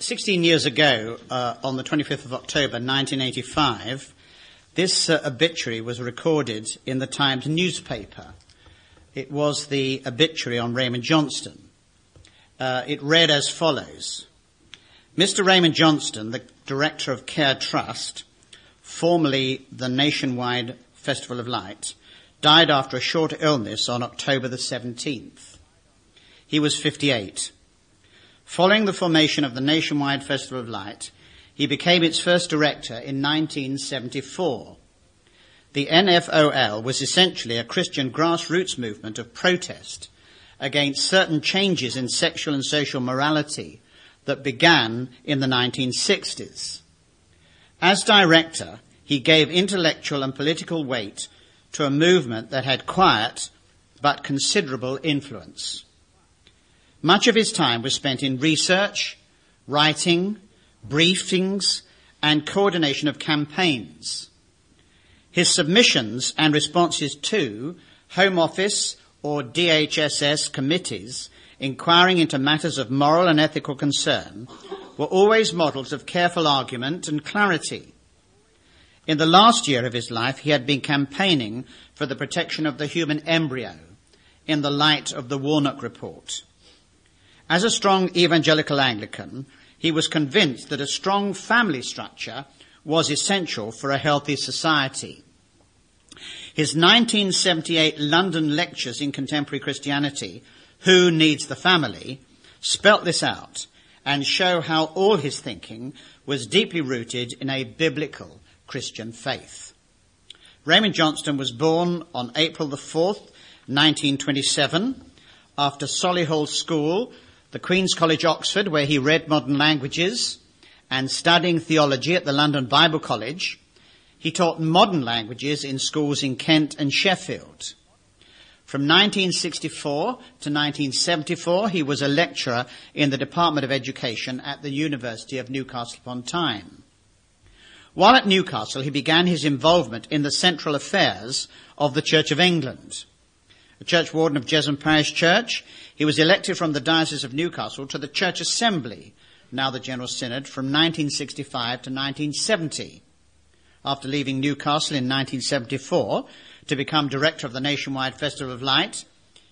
16 years ago, uh, on the 25th of October 1985, this uh, obituary was recorded in the Times newspaper. It was the obituary on Raymond Johnston. Uh, it read as follows. Mr. Raymond Johnston, the director of Care Trust, formerly the Nationwide Festival of Light, died after a short illness on October the 17th. He was 58. Following the formation of the Nationwide Festival of Light, he became its first director in 1974. The NFOL was essentially a Christian grassroots movement of protest against certain changes in sexual and social morality that began in the 1960s. As director, he gave intellectual and political weight to a movement that had quiet but considerable influence. Much of his time was spent in research, writing, briefings, and coordination of campaigns. His submissions and responses to Home Office or DHSS committees inquiring into matters of moral and ethical concern were always models of careful argument and clarity. In the last year of his life, he had been campaigning for the protection of the human embryo in the light of the Warnock Report. As a strong evangelical Anglican, he was convinced that a strong family structure was essential for a healthy society. His 1978 London lectures in contemporary Christianity, Who Needs the Family, spelt this out and show how all his thinking was deeply rooted in a biblical Christian faith. Raymond Johnston was born on April the 4th, 1927, after Solihull School the Queen's College, Oxford, where he read modern languages and studying theology at the London Bible College. He taught modern languages in schools in Kent and Sheffield. From 1964 to 1974, he was a lecturer in the Department of Education at the University of Newcastle upon Tyne. While at Newcastle, he began his involvement in the central affairs of the Church of England. A church warden of Jesmond Parish Church, he was elected from the Diocese of Newcastle to the Church Assembly, now the General Synod, from 1965 to 1970. After leaving Newcastle in 1974 to become director of the Nationwide Festival of Light,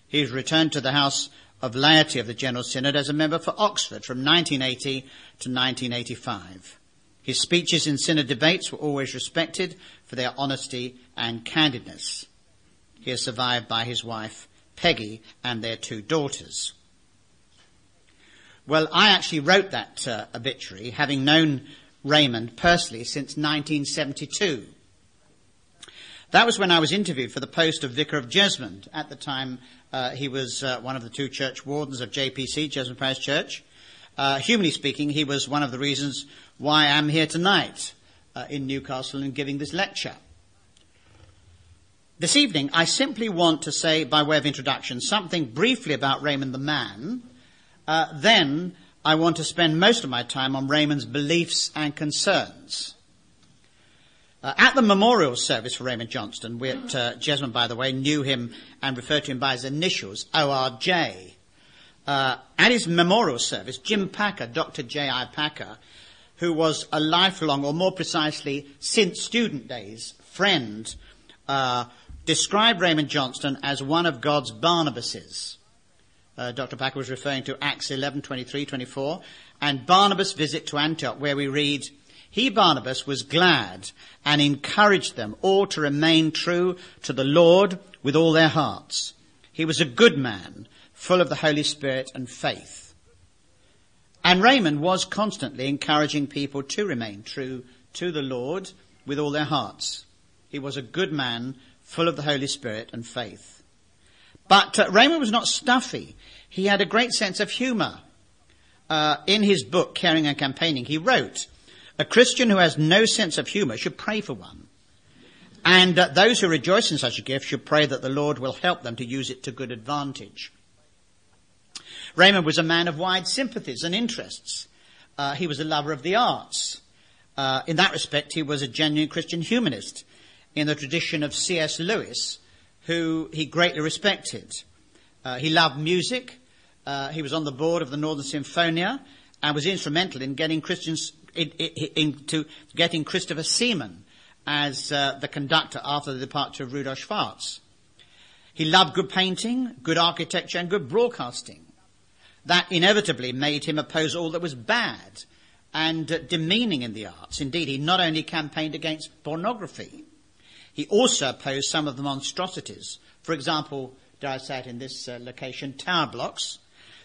he was returned to the House of Laity of the General Synod as a member for Oxford from 1980 to 1985. His speeches in synod debates were always respected for their honesty and candidness. He is survived by his wife, Peggy and their two daughters. Well, I actually wrote that uh, obituary, having known Raymond personally since 1972. That was when I was interviewed for the post of Vicar of Jesmond. At the time, uh, he was uh, one of the two church wardens of JPC, Jesmond Parish Church. Uh, humanly speaking, he was one of the reasons why I'm here tonight uh, in Newcastle and giving this lecture. This evening, I simply want to say, by way of introduction, something briefly about Raymond the man. Uh, then I want to spend most of my time on Raymond's beliefs and concerns. Uh, at the memorial service for Raymond Johnston, we at uh, Jesmond, by the way, knew him and referred to him by his initials, ORJ. Uh, at his memorial service, Jim Packer, Dr. J.I. Packer, who was a lifelong, or more precisely, since student days, friend, uh, described Raymond Johnston as one of God's Barnabases. Uh, Dr. Packer was referring to Acts 11, 23, 24, and Barnabas' visit to Antioch, where we read, He, Barnabas, was glad and encouraged them all to remain true to the Lord with all their hearts. He was a good man, full of the Holy Spirit and faith. And Raymond was constantly encouraging people to remain true to the Lord with all their hearts. He was a good man, full of the Holy Spirit and faith. But uh, Raymond was not stuffy. He had a great sense of humor. Uh, in his book, Caring and Campaigning, he wrote, a Christian who has no sense of humor should pray for one. And uh, those who rejoice in such a gift should pray that the Lord will help them to use it to good advantage. Raymond was a man of wide sympathies and interests. Uh, he was a lover of the arts. Uh, in that respect, he was a genuine Christian humanist in the tradition of C.S. Lewis, who he greatly respected. Uh, he loved music. Uh, he was on the board of the Northern Sinfonia and was instrumental in getting Christians into getting Christopher Seaman as uh, the conductor after the departure of Rudolf Schwarz. He loved good painting, good architecture, and good broadcasting. That inevitably made him oppose all that was bad and demeaning in the arts. Indeed, he not only campaigned against pornography, he also opposed some of the monstrosities. For example, dare I say it in this uh, location, tower blocks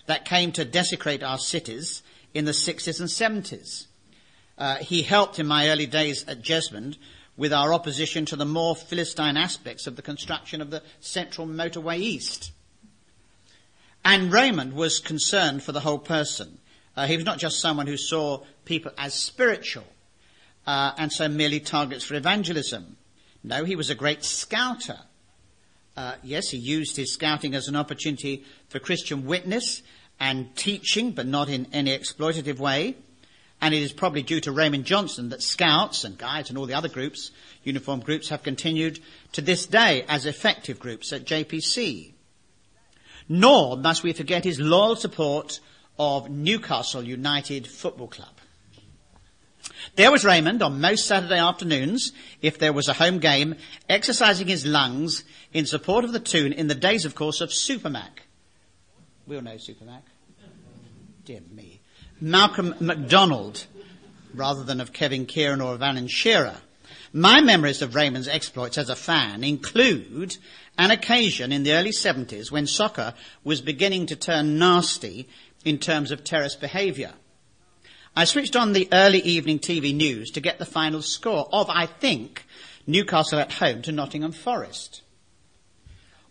that came to desecrate our cities in the 60s and 70s. Uh, he helped in my early days at Jesmond with our opposition to the more Philistine aspects of the construction of the Central Motorway East. And Raymond was concerned for the whole person. Uh, he was not just someone who saw people as spiritual uh, and so merely targets for evangelism. No, he was a great scouter. Uh, yes, he used his scouting as an opportunity for Christian witness and teaching, but not in any exploitative way. And it is probably due to Raymond Johnston that scouts and guides and all the other groups, uniformed groups, have continued to this day as effective groups at JPC. Nor must we forget his loyal support of Newcastle United Football Club. There was Raymond on most Saturday afternoons, if there was a home game, exercising his lungs in support of the Toon in the days, of course, of Supermac. We all know Supermac. Dear me. Malcolm MacDonald, rather than of Kevin Keegan or of Alan Shearer. My memories of Raymond's exploits as a fan include an occasion in the early 70s when soccer was beginning to turn nasty in terms of terrorist behaviour. I switched on the early evening TV news to get the final score of, I think, Newcastle at home to Nottingham Forest.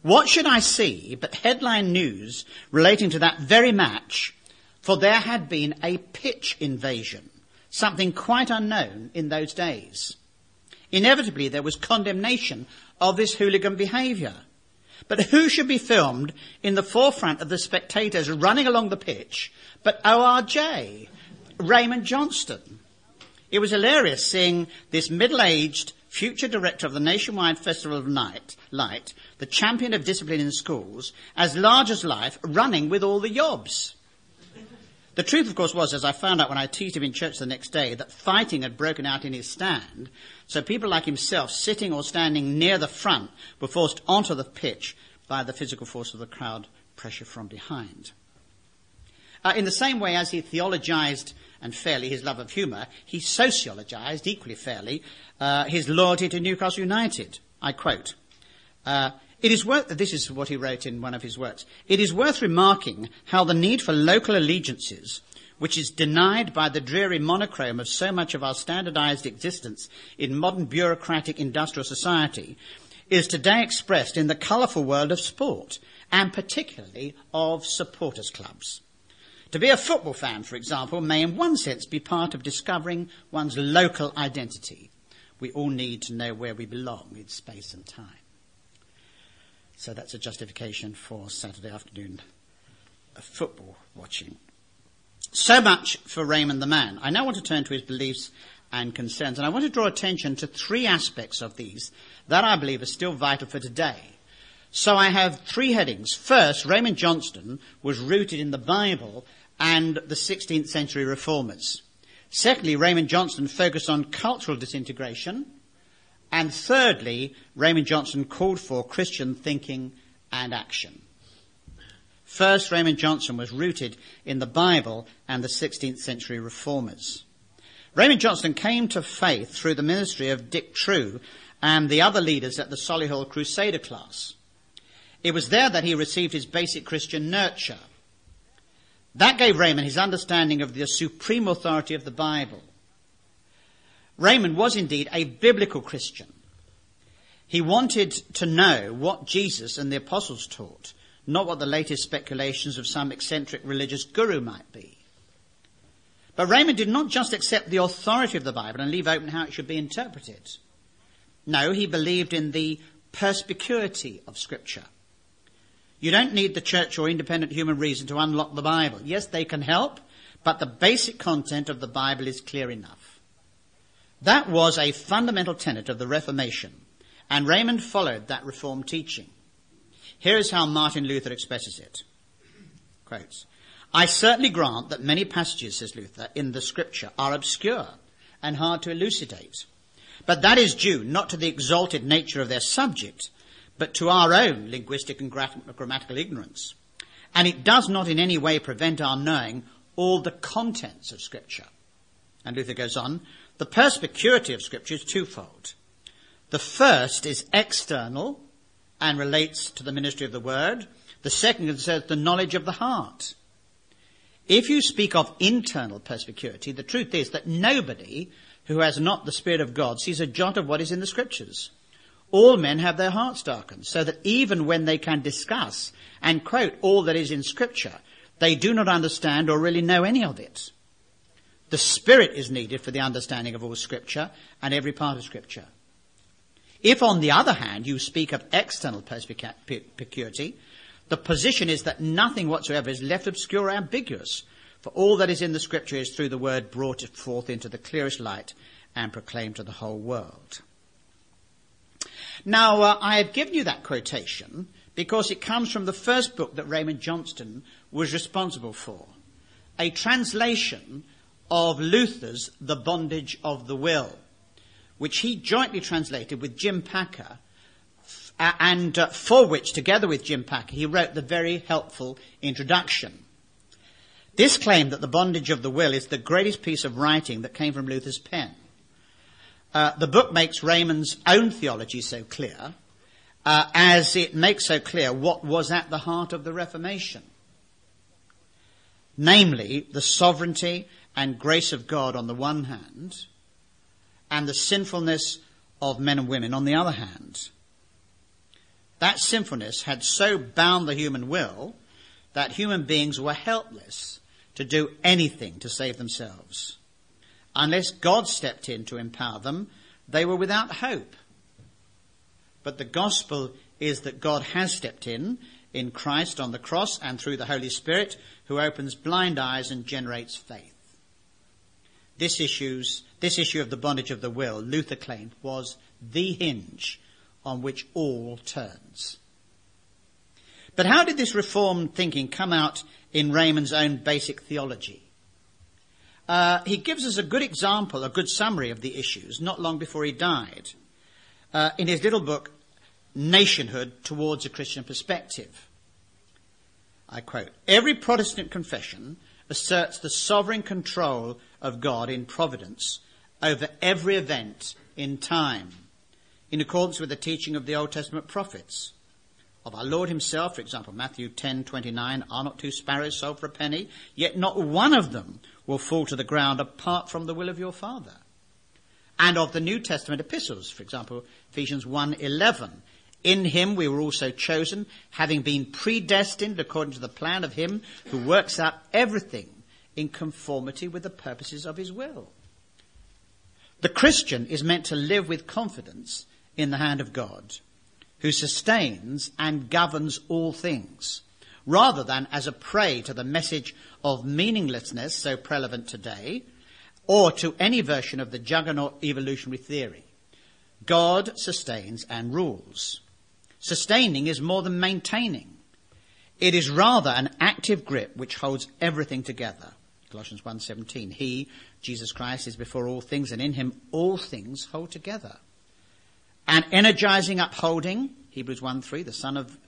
What should I see but headline news relating to that very match, for there had been a pitch invasion, something quite unknown in those days. Inevitably there was condemnation of this hooligan behaviour. But who should be filmed in the forefront of the spectators running along the pitch but ORJ, Raymond Johnston. It was hilarious seeing this middle-aged future director of the Nationwide Festival of Night, Light, the champion of discipline in schools, as large as life, running with all the yobs. The truth, of course, was, as I found out when I teased him in church the next day, that fighting had broken out in his stand, so people like himself, sitting or standing near the front, were forced onto the pitch by the physical force of the crowd pressure from behind. Uh, in the same way as he theologized and fairly his love of humour, he sociologized equally fairly uh, his loyalty to Newcastle United. I quote, uh, it is worth, this is what he wrote in one of his works, it is worth remarking how the need for local allegiances, which is denied by the dreary monochrome of so much of our standardized existence in modern bureaucratic industrial society, is today expressed in the colourful world of sport, and particularly of supporters clubs. To be a football fan, for example, may in one sense be part of discovering one's local identity. We all need to know where we belong in space and time. So that's a justification for Saturday afternoon uh, football watching. So much for Raymond the man. I now want to turn to his beliefs and concerns, and I want to draw attention to three aspects of these that I believe are still vital for today. So I have three headings. First, Raymond Johnston was rooted in the Bible and the 16th century reformers. Secondly, Raymond Johnston focused on cultural disintegration. And thirdly, Raymond Johnston called for Christian thinking and action. First, Raymond Johnston was rooted in the Bible and the 16th century reformers. Raymond Johnston came to faith through the ministry of Dick True and the other leaders at the Solihull Crusader class. It was there that he received his basic Christian nurture. That gave Raymond his understanding of the supreme authority of the Bible. Raymond was indeed a biblical Christian. He wanted to know what Jesus and the apostles taught, not what the latest speculations of some eccentric religious guru might be. But Raymond did not just accept the authority of the Bible and leave open how it should be interpreted. No, he believed in the perspicuity of Scripture. You don't need the church or independent human reason to unlock the Bible. Yes, they can help, but the basic content of the Bible is clear enough. That was a fundamental tenet of the Reformation, and Raymond followed that Reformed teaching. Here is how Martin Luther expresses it. Quotes, I certainly grant that many passages, says Luther, in the scripture are obscure and hard to elucidate. But that is due not to the exalted nature of their subject, but to our own linguistic and grammatical ignorance. And it does not in any way prevent our knowing all the contents of scripture. And Luther goes on, the perspicuity of scripture is twofold. The first is external and relates to the ministry of the word. The second concerns the knowledge of the heart. If you speak of internal perspicuity, the truth is that nobody who has not the Spirit of God sees a jot of what is in the Scriptures. All men have their hearts darkened, so that even when they can discuss and quote all that is in Scripture, they do not understand or really know any of it. The Spirit is needed for the understanding of all Scripture and every part of Scripture. If, on the other hand, you speak of external perspicuity, the position is that nothing whatsoever is left obscure or ambiguous, for all that is in the scripture is through the word brought forth into the clearest light and proclaimed to the whole world. Now, uh, I have given you that quotation because it comes from the first book that Raymond Johnston was responsible for, a translation of Luther's The Bondage of the Will, which he jointly translated with Jim Packer and uh, for which, together with Jim Packer, he wrote the very helpful introduction. This claim that the bondage of the will is the greatest piece of writing that came from Luther's pen. Uh, the book makes Raymond's own theology so clear, uh, as it makes so clear what was at the heart of the Reformation. Namely, the sovereignty and grace of God on the one hand, and the sinfulness of men and women on the other hand. That sinfulness had so bound the human will that human beings were helpless to do anything to save themselves. Unless God stepped in to empower them, they were without hope. But the gospel is that God has stepped in in Christ on the cross and through the Holy Spirit who opens blind eyes and generates faith. This, issues, this issue of the bondage of the will, Luther claimed, was the hinge on which all turns. But how did this reformed thinking come out in Raymond's own basic theology? Uh, he gives us a good example, a good summary of the issues not long before he died uh, in his little book, Nationhood Towards a Christian Perspective. I quote, Every Protestant confession asserts the sovereign control of God in providence over every event in time in accordance with the teaching of the Old Testament prophets. Of our Lord himself, for example, Matthew 10:29, are not two sparrows sold for a penny, yet not one of them will fall to the ground apart from the will of your Father. And of the New Testament epistles, for example, Ephesians 1:11, in him we were also chosen, having been predestined according to the plan of him who works out everything in conformity with the purposes of his will. The Christian is meant to live with confidence in the hand of God, who sustains and governs all things, rather than as a prey to the message of meaninglessness so prevalent today, or to any version of the juggernaut evolutionary theory. God sustains and rules. Sustaining is more than maintaining. It is rather an active grip which holds everything together. Colossians 1:17 He Jesus Christ is before all things and in him all things hold together. And energizing upholding, Hebrews 1:3 the Son of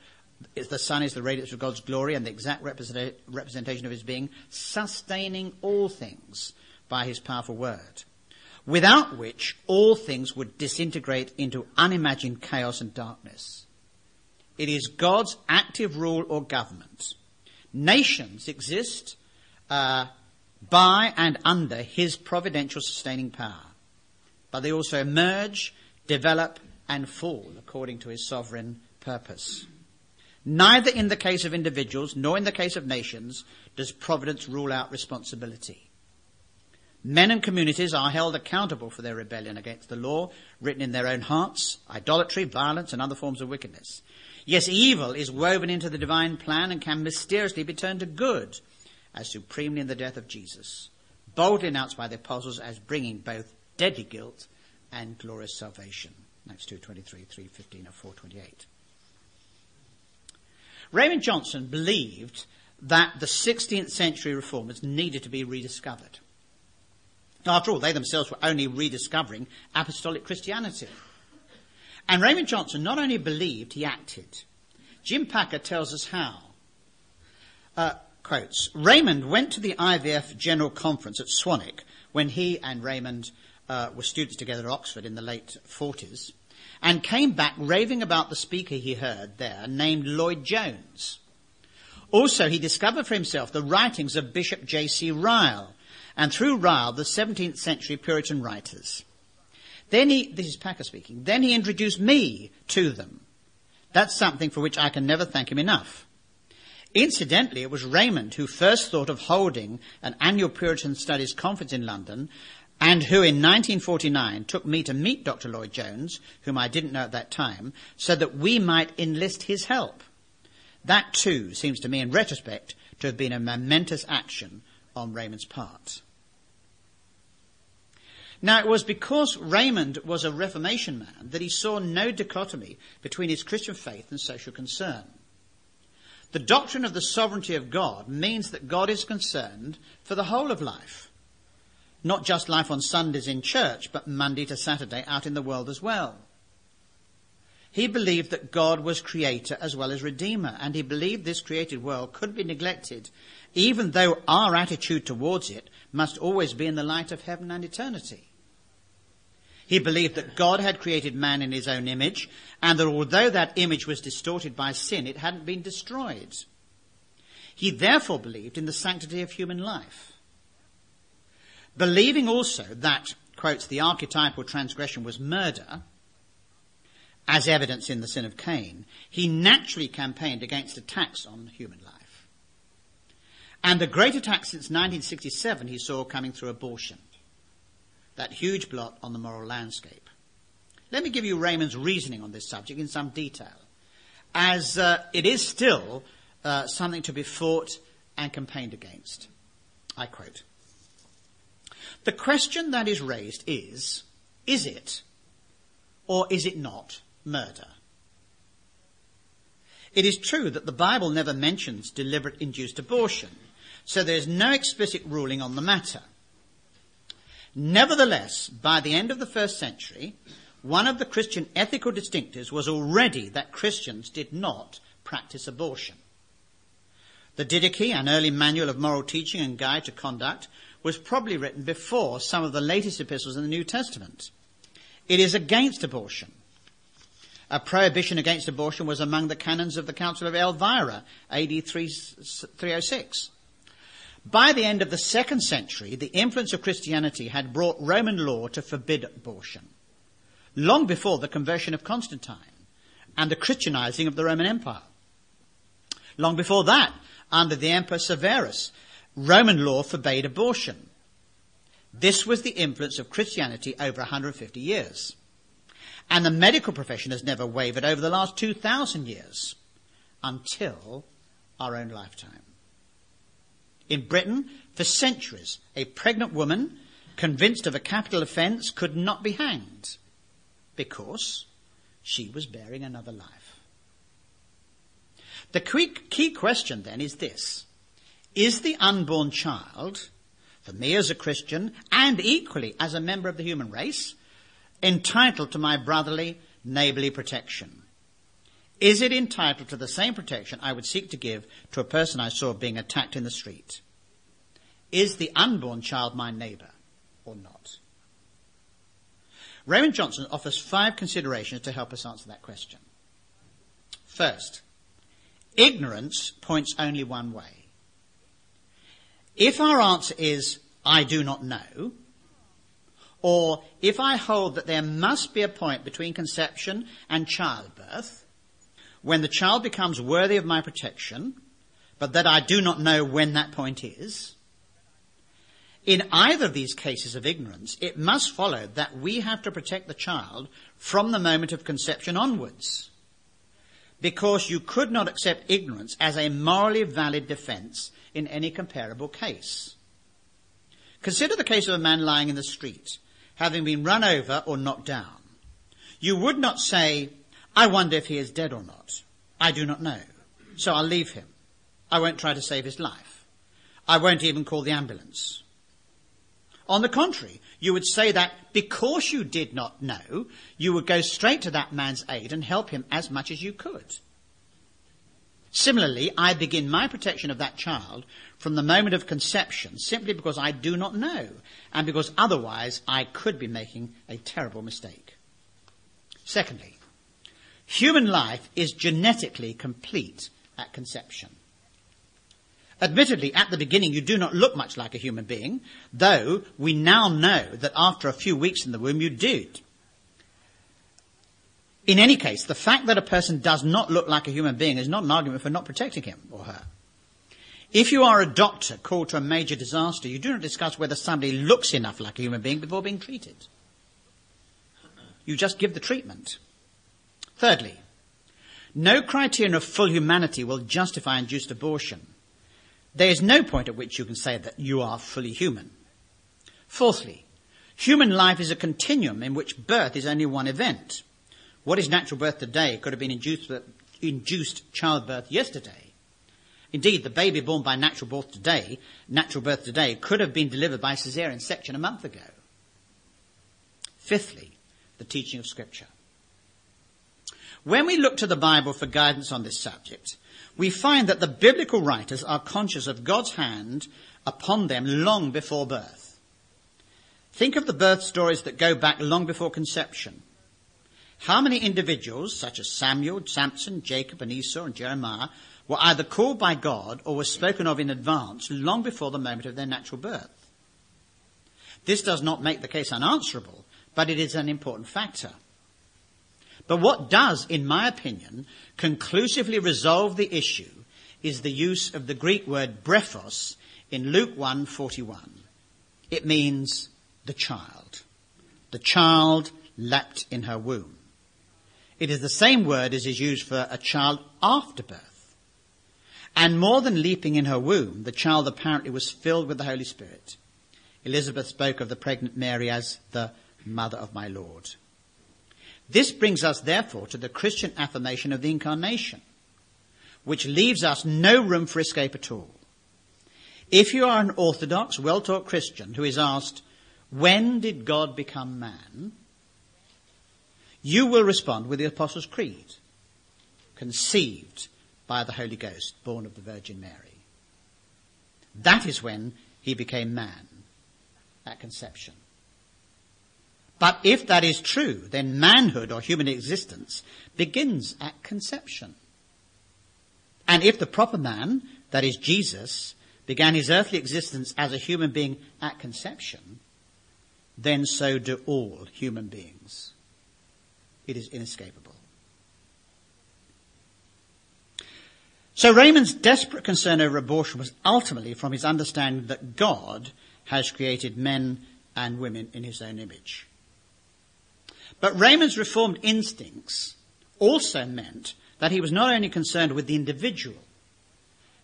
the Son is the radiance of God's glory and the exact representation of his being, sustaining all things by his powerful word, without which all things would disintegrate into unimagined chaos and darkness. It is God's active rule or government. Nations exist uh, by and under his providential sustaining power, but they also emerge, develop, and fall according to his sovereign purpose. Neither in the case of individuals nor in the case of nations does providence rule out responsibility. Men and communities are held accountable for their rebellion against the law written in their own hearts, idolatry, violence, and other forms of wickedness. Yes, evil is woven into the divine plan and can mysteriously be turned to good, as supremely in the death of Jesus, boldly announced by the apostles as bringing both deadly guilt and glorious salvation. Acts 2.23, 3.15 or 4.28. Raymond Johnston believed that the 16th century reformers needed to be rediscovered. After all, they themselves were only rediscovering apostolic Christianity. And Raymond Johnston not only believed, he acted. Jim Packer tells us how. Uh, quotes, Raymond went to the IVF General Conference at Swanwick when he and Raymond uh, were students together at Oxford in the late 40s and came back raving about the speaker he heard there named Lloyd Jones. Also, he discovered for himself the writings of Bishop J.C. Ryle, and through Ryle, the 17th century Puritan writers. Then he, this is Packer speaking, then he introduced me to them. That's something for which I can never thank him enough. Incidentally, it was Raymond who first thought of holding an annual Puritan Studies conference in London and who in 1949 took me to meet Dr. Lloyd Jones, whom I didn't know at that time, so that we might enlist his help. That too seems to me in retrospect to have been a momentous action on Raymond's part. Now it was because Raymond was a Reformation man that he saw no dichotomy between his Christian faith and social concern. The doctrine of the sovereignty of God means that God is concerned for the whole of life. Not just life on Sundays in church, but Monday to Saturday out in the world as well. He believed that God was creator as well as redeemer, and he believed this created world could be neglected, even though our attitude towards it must always be in the light of heaven and eternity. He believed that God had created man in his own image, and that although that image was distorted by sin, it hadn't been destroyed. He therefore believed in the sanctity of human life. Believing also that, quotes, the archetypal transgression was murder, as evidence in the sin of Cain, he naturally campaigned against attacks on human life. And the great attack since 1967 he saw coming through abortion. That huge blot on the moral landscape. Let me give you Raymond's reasoning on this subject in some detail, as uh, it is still uh, something to be fought and campaigned against. I quote The question that is raised is is it or is it not murder. It is true that the Bible never mentions deliberate induced abortion, so there is no explicit ruling on the matter. Nevertheless, by the end of the first century, one of the Christian ethical distinctives was already that Christians did not practice abortion. The Didache, an early manual of moral teaching and guide to conduct, was probably written before some of the latest epistles in the New Testament. It is against abortion a prohibition against abortion was among the canons of the Council of Elvira, AD 306. By the end of the second century, the influence of Christianity had brought Roman law to forbid abortion, long before the conversion of Constantine and the Christianizing of the Roman Empire. Long before that, under the Emperor Severus, Roman law forbade abortion. This was the influence of Christianity over 150 years. And the medical profession has never wavered over the last 2,000 years until our own lifetime. In Britain, for centuries, a pregnant woman convinced of a capital offence could not be hanged because she was bearing another life. The key question then is this. Is the unborn child, for me as a Christian and equally as a member of the human race, entitled to my brotherly, neighbourly protection? Is it entitled to the same protection I would seek to give to a person I saw being attacked in the street? Is the unborn child my neighbour or not? Raymond Johnston offers five considerations to help us answer that question. First, ignorance points only one way. If our answer is, I do not know, or if I hold that there must be a point between conception and childbirth when the child becomes worthy of my protection, but that I do not know when that point is, in either of these cases of ignorance, it must follow that we have to protect the child from the moment of conception onwards. Because you could not accept ignorance as a morally valid defense in any comparable case. Consider the case of a man lying in the street having been run over or knocked down. You would not say, I wonder if he is dead or not. I do not know. So I'll leave him. I won't try to save his life. I won't even call the ambulance. On the contrary, you would say that because you did not know, you would go straight to that man's aid and help him as much as you could. Similarly, I begin my protection of that child from the moment of conception simply because I do not know and because otherwise I could be making a terrible mistake. Secondly, human life is genetically complete at conception. Admittedly, at the beginning, you do not look much like a human being, though we now know that after a few weeks in the womb, you did. In any case, the fact that a person does not look like a human being is not an argument for not protecting him or her. If you are a doctor called to a major disaster, you do not discuss whether somebody looks enough like a human being before being treated. You just give the treatment. Thirdly, no criterion of full humanity will justify induced abortion. There is no point at which you can say that you are fully human. Fourthly, human life is a continuum in which birth is only one event. What is natural birth today could have been induced, induced childbirth yesterday. Indeed, the baby born by natural birth today, natural birth today, could have been delivered by caesarean section a month ago. Fifthly, the teaching of scripture. When we look to the Bible for guidance on this subject, we find that the biblical writers are conscious of God's hand upon them long before birth. Think of the birth stories that go back long before conception. How many individuals, such as Samuel, Samson, Jacob, and Esau, and Jeremiah, were either called by God or were spoken of in advance long before the moment of their natural birth? This does not make the case unanswerable, but it is an important factor. But what does, in my opinion, conclusively resolve the issue is the use of the Greek word brephos in Luke 1:41. It means the child. The child leapt in her womb. It is the same word as is used for a child after birth. And more than leaping in her womb, the child apparently was filled with the Holy Spirit. Elizabeth spoke of the pregnant Mary as the mother of my Lord. This brings us therefore to the Christian affirmation of the incarnation, which leaves us no room for escape at all. If you are an orthodox, well-taught Christian who is asked, when did God become man? You will respond with the Apostles' Creed, conceived by the Holy Ghost, born of the Virgin Mary. That is when he became man at conception. But if that is true, then manhood or human existence begins at conception. And if the proper man, that is Jesus, began his earthly existence as a human being at conception, then so do all human beings. It is inescapable. So Raymond's desperate concern over abortion was ultimately from his understanding that God has created men and women in his own image. But Raymond's reformed instincts also meant that he was not only concerned with the individual,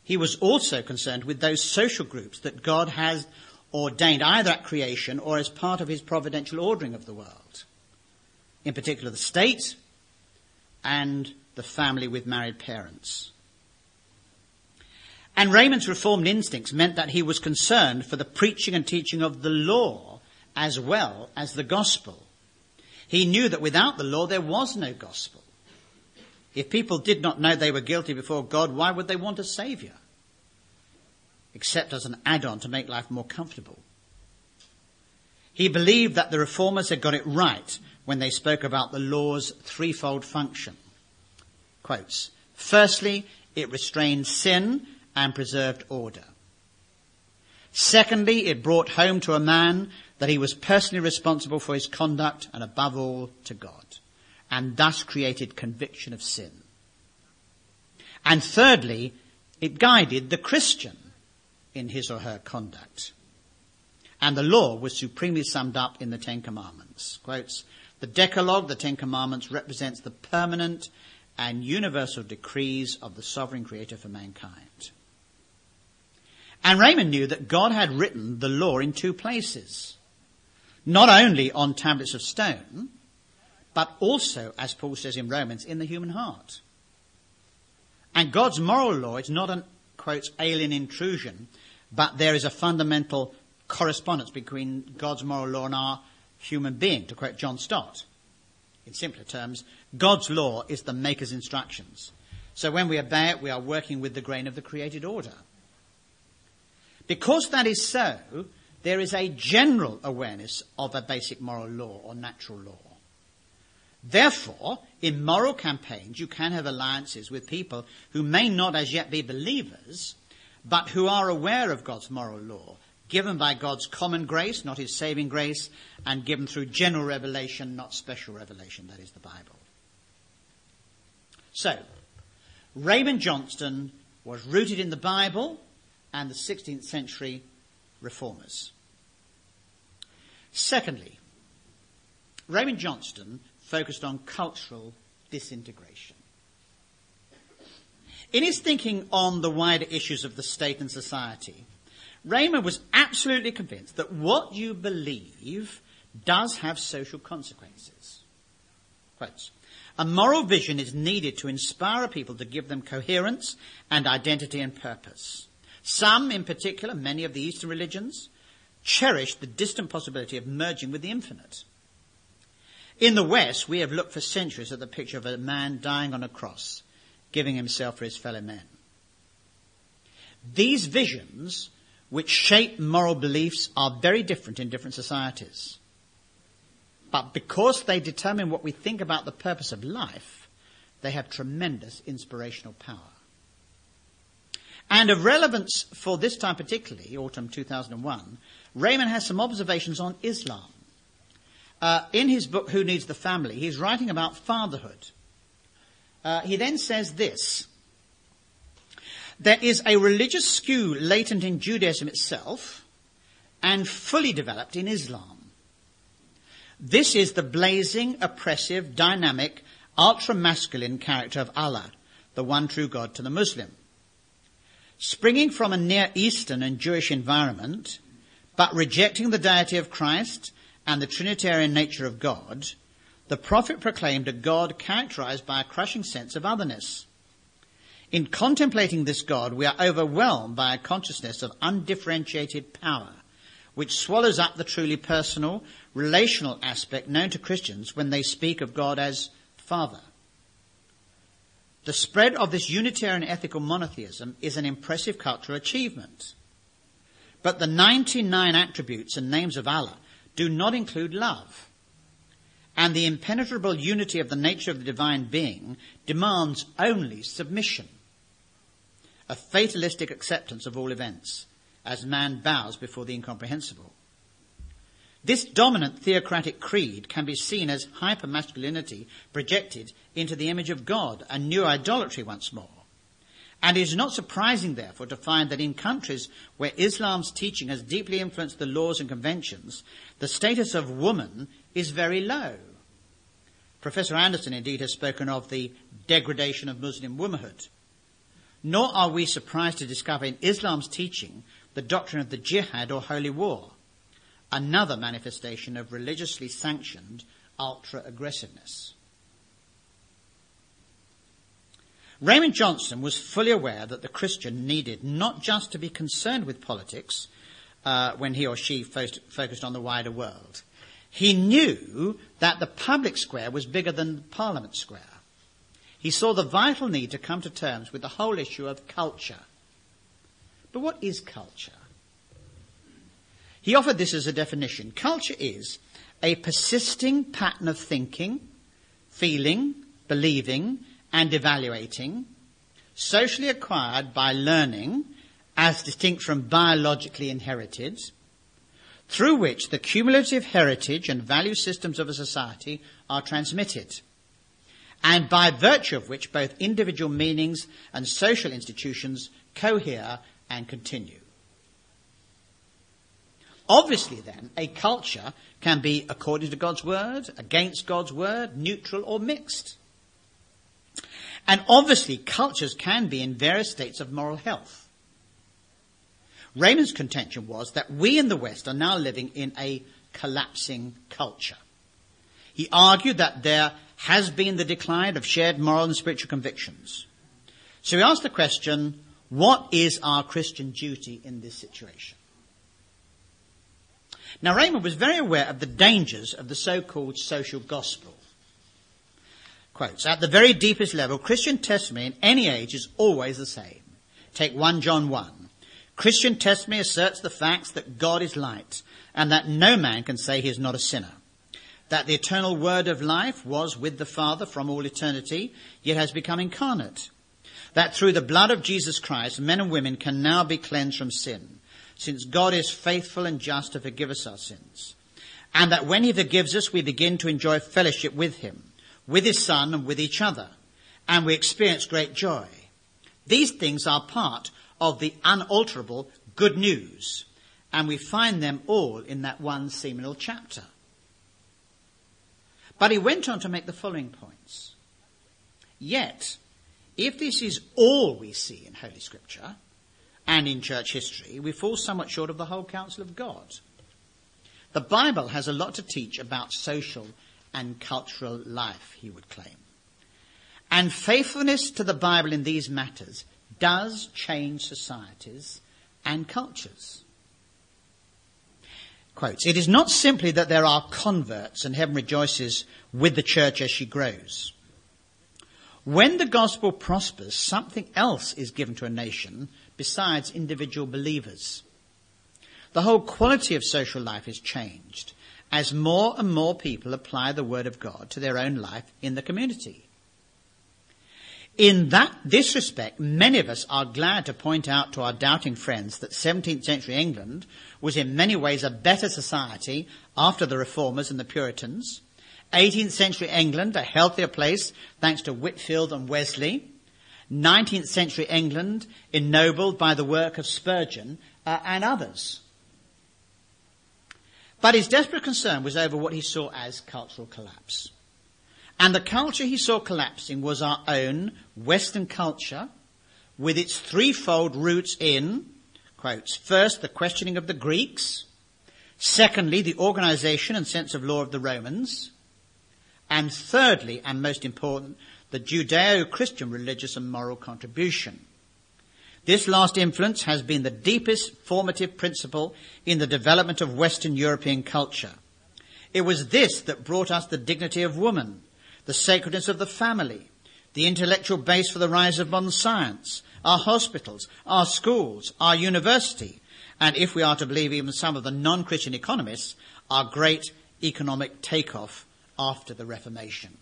he was also concerned with those social groups that God has ordained either at creation or as part of his providential ordering of the world in particular the state and the family with married parents. And Raymond's reformed instincts meant that he was concerned for the preaching and teaching of the law as well as the gospel. He knew that without the law there was no gospel. If people did not know they were guilty before God, why would they want a saviour? Except as an add-on to make life more comfortable. He believed that the reformers had got it right when they spoke about the law's threefold function. Quotes. Firstly, it restrained sin and preserved order. Secondly, it brought home to a man that he was personally responsible for his conduct and above all to God, and thus created conviction of sin. And thirdly, it guided the Christian in his or her conduct. And the law was supremely summed up in the Ten Commandments. Quotes, the Decalogue, the Ten Commandments, represents the permanent and universal decrees of the sovereign creator for mankind. And Raymond knew that God had written the law in two places. Not only on tablets of stone, but also, as Paul says in Romans, in the human heart. And God's moral law is not an quotes, alien intrusion, but there is a fundamental correspondence between God's moral law and our human being, to quote John Stott. In simpler terms, God's law is the maker's instructions. So when we obey it, we are working with the grain of the created order. Because that is so, there is a general awareness of a basic moral law or natural law. Therefore, in moral campaigns, you can have alliances with people who may not as yet be believers, but who are aware of God's moral law, given by God's common grace, not his saving grace, and given through general revelation, not special revelation, that is the Bible. So, Raymond Johnston was rooted in the Bible and the 16th century reformers. Secondly, Raymond Johnston focused on cultural disintegration. In his thinking on the wider issues of the state and society, Raymond was absolutely convinced that what you believe does have social consequences. Quotes, a moral vision is needed to inspire people to give them coherence and identity and purpose. Some, in particular, many of the Eastern religions, cherish the distant possibility of merging with the infinite. In the West, we have looked for centuries at the picture of a man dying on a cross, giving himself for his fellow men. These visions, which shape moral beliefs, are very different in different societies. But because they determine what we think about the purpose of life, they have tremendous inspirational power. And of relevance for this time particularly, autumn 2001, Raymond has some observations on Islam. Uh, in his book, Who Needs the Family, he's writing about fatherhood. Uh, he then says this There is a religious skew latent in Judaism itself and fully developed in Islam. This is the blazing, oppressive, dynamic, ultra masculine character of Allah, the one true God to the Muslim. Springing from a Near Eastern and Jewish environment, but rejecting the deity of Christ and the Trinitarian nature of God, the prophet proclaimed a God characterized by a crushing sense of otherness. In contemplating this God, we are overwhelmed by a consciousness of undifferentiated power, which swallows up the truly personal, relational aspect known to Christians when they speak of God as Father. The spread of this Unitarian ethical monotheism is an impressive cultural achievement. But the 99 attributes and names of Allah do not include love. And the impenetrable unity of the nature of the divine being demands only submission, a fatalistic acceptance of all events, as man bows before the incomprehensible. This dominant theocratic creed can be seen as hypermasculinity projected into the image of God, a new idolatry once more. And it is not surprising, therefore, to find that in countries where Islam's teaching has deeply influenced the laws and conventions, the status of woman is very low. Professor Anderson, indeed, has spoken of the degradation of Muslim womanhood. Nor are we surprised to discover in Islam's teaching the doctrine of the jihad or holy war, another manifestation of religiously sanctioned ultra aggressiveness. Raymond Johnston was fully aware that the Christian needed not just to be concerned with politics uh, when he or she focused on the wider world. He knew that the public square was bigger than the Parliament square. He saw the vital need to come to terms with the whole issue of culture. But what is culture? He offered this as a definition. Culture is a persisting pattern of thinking, feeling, believing, and evaluating, socially acquired by learning, as distinct from biologically inherited, through which the cumulative heritage and value systems of a society are transmitted, and by virtue of which both individual meanings and social institutions cohere and continue. Obviously, then, a culture can be according to God's word, against God's word, neutral, or mixed. And obviously, cultures can be in various states of moral health. Raymond's contention was that we in the West are now living in a collapsing culture. He argued that there has been the decline of shared moral and spiritual convictions. So we ask the question, What is our Christian duty in this situation? Now, Raymond was very aware of the dangers of the so-called social gospel. Quotes, at the very deepest level, Christian testimony in any age is always the same. Take 1 John 1. Christian testimony asserts the facts that God is light and that no man can say he is not a sinner. That the eternal word of life was with the Father from all eternity, yet has become incarnate. That through the blood of Jesus Christ, men and women can now be cleansed from sin since God is faithful and just to forgive us our sins. And that when he forgives us, we begin to enjoy fellowship with him, with his son and with each other. And we experience great joy. These things are part of the unalterable good news. And we find them all in that one seminal chapter. But he went on to make the following points. Yet, if this is all we see in Holy Scripture, and in church history, we fall somewhat short of the whole counsel of God. The Bible has a lot to teach about social and cultural life, he would claim. And faithfulness to the Bible in these matters does change societies and cultures. Quotes, it is not simply that there are converts and heaven rejoices with the church as she grows. When the gospel prospers, something else is given to a nation besides individual believers. The whole quality of social life is changed as more and more people apply the Word of God to their own life in the community. In that, this respect, many of us are glad to point out to our doubting friends that 17th century England was in many ways a better society after the Reformers and the Puritans. 18th century England, a healthier place thanks to Whitefield and Wesley. 19th century England ennobled by the work of Spurgeon uh, and others. But his desperate concern was over what he saw as cultural collapse. And the culture he saw collapsing was our own Western culture with its threefold roots in, quotes, first the questioning of the Greeks, secondly the organization and sense of law of the Romans, and thirdly, and most important, the Judeo-Christian religious and moral contribution. This last influence has been the deepest formative principle in the development of Western European culture. It was this that brought us the dignity of woman, the sacredness of the family, the intellectual base for the rise of modern science, our hospitals, our schools, our university, and if we are to believe even some of the non-Christian economists, our great economic takeoff after the Reformation.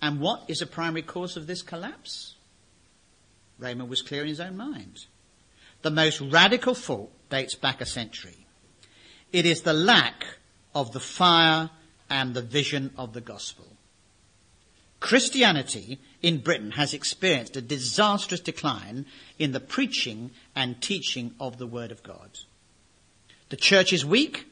And what is the primary cause of this collapse? Raymond was clear in his own mind. The most radical fault dates back a century. It is the lack of the fire and the vision of the gospel. Christianity in Britain has experienced a disastrous decline in the preaching and teaching of the Word of God. The church is weak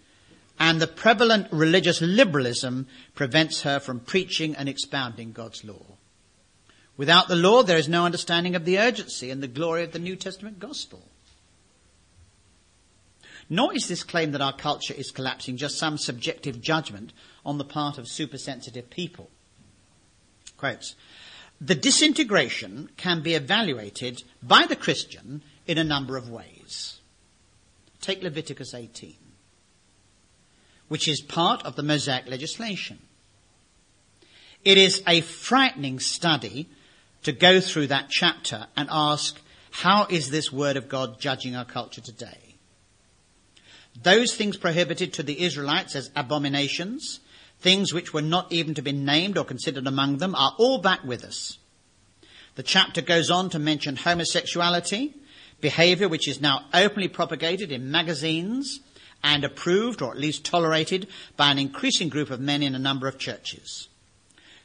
and the prevalent religious liberalism prevents her from preaching and expounding God's law. Without the law, there is no understanding of the urgency and the glory of the New Testament gospel. Nor is this claim that our culture is collapsing just some subjective judgment on the part of supersensitive people. Quotes, the disintegration can be evaluated by the Christian in a number of ways. Take Leviticus 18 which is part of the Mosaic legislation. It is a frightening study to go through that chapter and ask, how is this word of God judging our culture today? Those things prohibited to the Israelites as abominations, things which were not even to be named or considered among them, are all back with us. The chapter goes on to mention homosexuality, behavior which is now openly propagated in magazines, and approved or at least tolerated by an increasing group of men in a number of churches.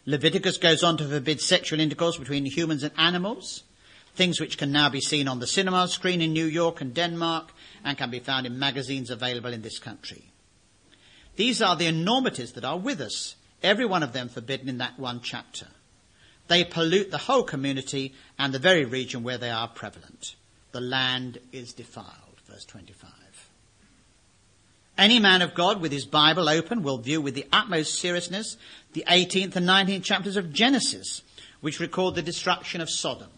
Leviticus goes on to forbid sexual intercourse between humans and animals, things which can now be seen on the cinema screen in New York and Denmark and can be found in magazines available in this country. These are the enormities that are with us, every one of them forbidden in that one chapter. They pollute the whole community and the very region where they are prevalent. The land is defiled, verse 25. Any man of God with his Bible open will view with the utmost seriousness the 18th and 19th chapters of Genesis, which record the destruction of Sodom.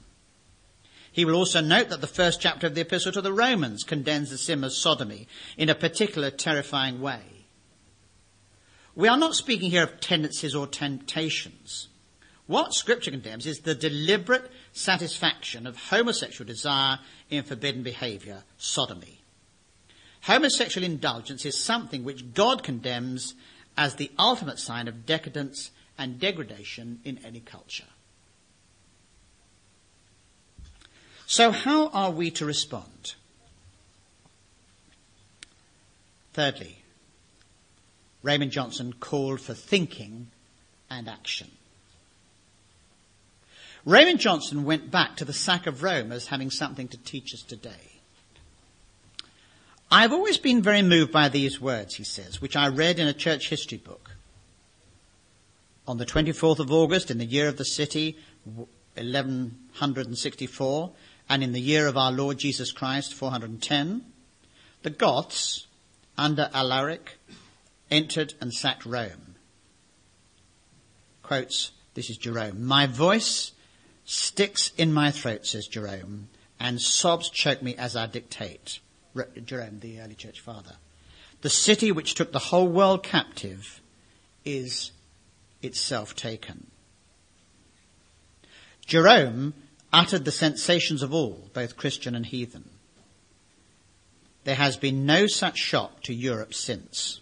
He will also note that the first chapter of the Epistle to the Romans condemns the sin of sodomy in a particular terrifying way. We are not speaking here of tendencies or temptations. What Scripture condemns is the deliberate satisfaction of homosexual desire in forbidden behavior, sodomy. Homosexual indulgence is something which God condemns as the ultimate sign of decadence and degradation in any culture. So, how are we to respond? Thirdly, Raymond Johnston called for thinking and action. Raymond Johnston went back to the sack of Rome as having something to teach us today. I've always been very moved by these words, he says, which I read in a church history book. On the 24th of August, in the year of the city, 1164, and in the year of our Lord Jesus Christ, 410, the Goths, under Alaric, entered and sacked Rome. Quotes, this is Jerome, my voice sticks in my throat, says Jerome, and sobs choke me as I dictate. Jerome, the early church father. The city which took the whole world captive is itself taken. Jerome uttered the sensations of all, both Christian and heathen. There has been no such shock to Europe since.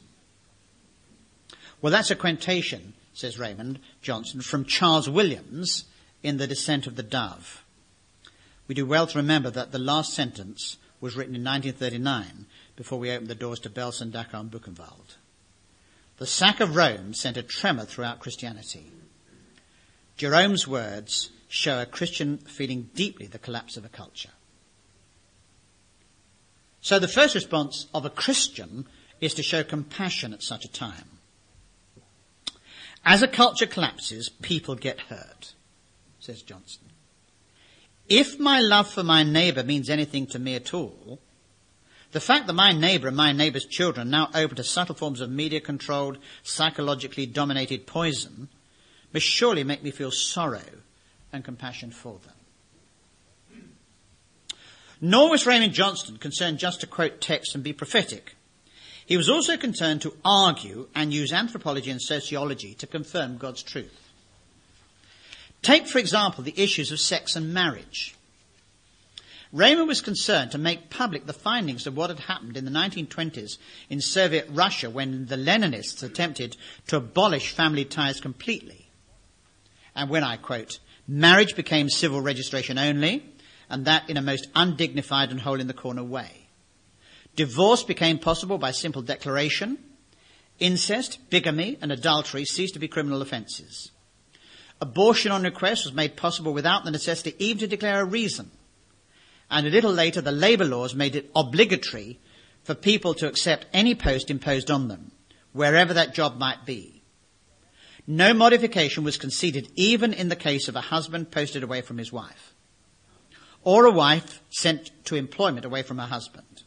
Well, that's a quotation, says Raymond Johnston, from Charles Williams in The Descent of the Dove. We do well to remember that the last sentence was written in 1939 before we opened the doors to Belsen, Dachau and Buchenwald. The sack of Rome sent a tremor throughout Christianity. Jerome's words show a Christian feeling deeply the collapse of a culture. So the first response of a Christian is to show compassion at such a time. As a culture collapses, people get hurt, says Johnston. If my love for my neighbour means anything to me at all, the fact that my neighbour and my neighbour's children are now open to subtle forms of media controlled, psychologically dominated poison must surely make me feel sorrow and compassion for them. Nor was Raymond Johnston concerned just to quote text and be prophetic. He was also concerned to argue and use anthropology and sociology to confirm God's truth. Take, for example, the issues of sex and marriage. Raymond was concerned to make public the findings of what had happened in the 1920s in Soviet Russia when the Leninists attempted to abolish family ties completely. And when I quote, Marriage became civil registration only, and that in a most undignified and hole in the corner way. Divorce became possible by simple declaration. Incest, bigamy, and adultery ceased to be criminal offences. Abortion on request was made possible without the necessity even to declare a reason. And a little later, the labour laws made it obligatory for people to accept any post imposed on them, wherever that job might be. No modification was conceded even in the case of a husband posted away from his wife, or a wife sent to employment away from her husband.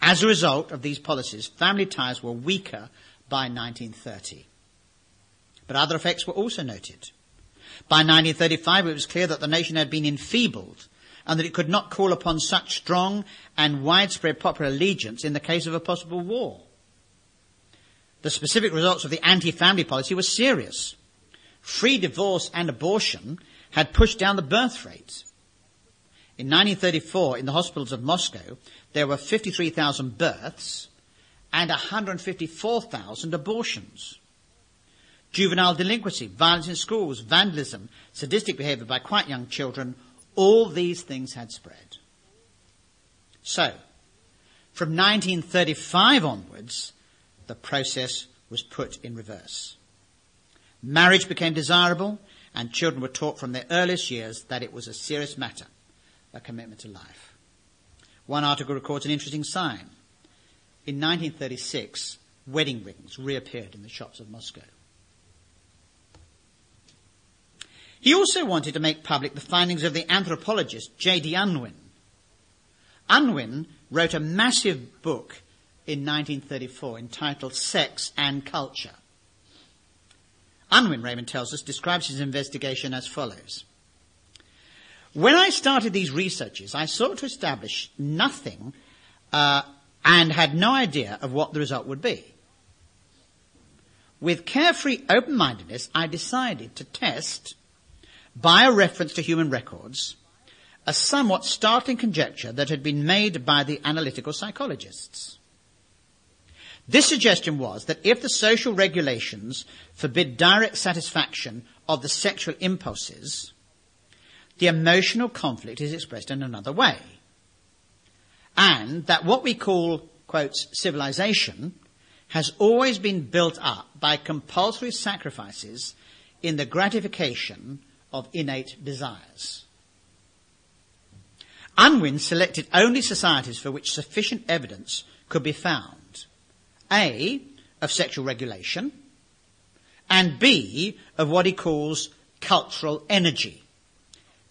As a result of these policies, family ties were weaker by 1930. But other effects were also noted. By 1935, it was clear that the nation had been enfeebled and that it could not call upon such strong and widespread popular allegiance in the case of a possible war. The specific results of the anti-family policy were serious. Free divorce and abortion had pushed down the birth rate. In 1934, in the hospitals of Moscow, there were 53,000 births and 154,000 abortions. Juvenile delinquency, violence in schools, vandalism, sadistic behavior by quite young children, all these things had spread. So, from 1935 onwards, the process was put in reverse. Marriage became desirable, and children were taught from their earliest years that it was a serious matter, a commitment to life. One article records an interesting sign. In 1936, wedding rings reappeared in the shops of Moscow. He also wanted to make public the findings of the anthropologist J.D. Unwin. Unwin wrote a massive book in 1934 entitled Sex and Culture. Unwin, Raymond tells us, describes his investigation as follows. When I started these researches, I sought to establish nothing uh, and had no idea of what the result would be. With carefree open-mindedness, I decided to test, by a reference to human records, a somewhat startling conjecture that had been made by the analytical psychologists. This suggestion was that if the social regulations forbid direct satisfaction of the sexual impulses, the emotional conflict is expressed in another way. And that what we call, quotes, civilization has always been built up by compulsory sacrifices in the gratification of innate desires. Unwin selected only societies for which sufficient evidence could be found. A, of sexual regulation, and B, of what he calls cultural energy.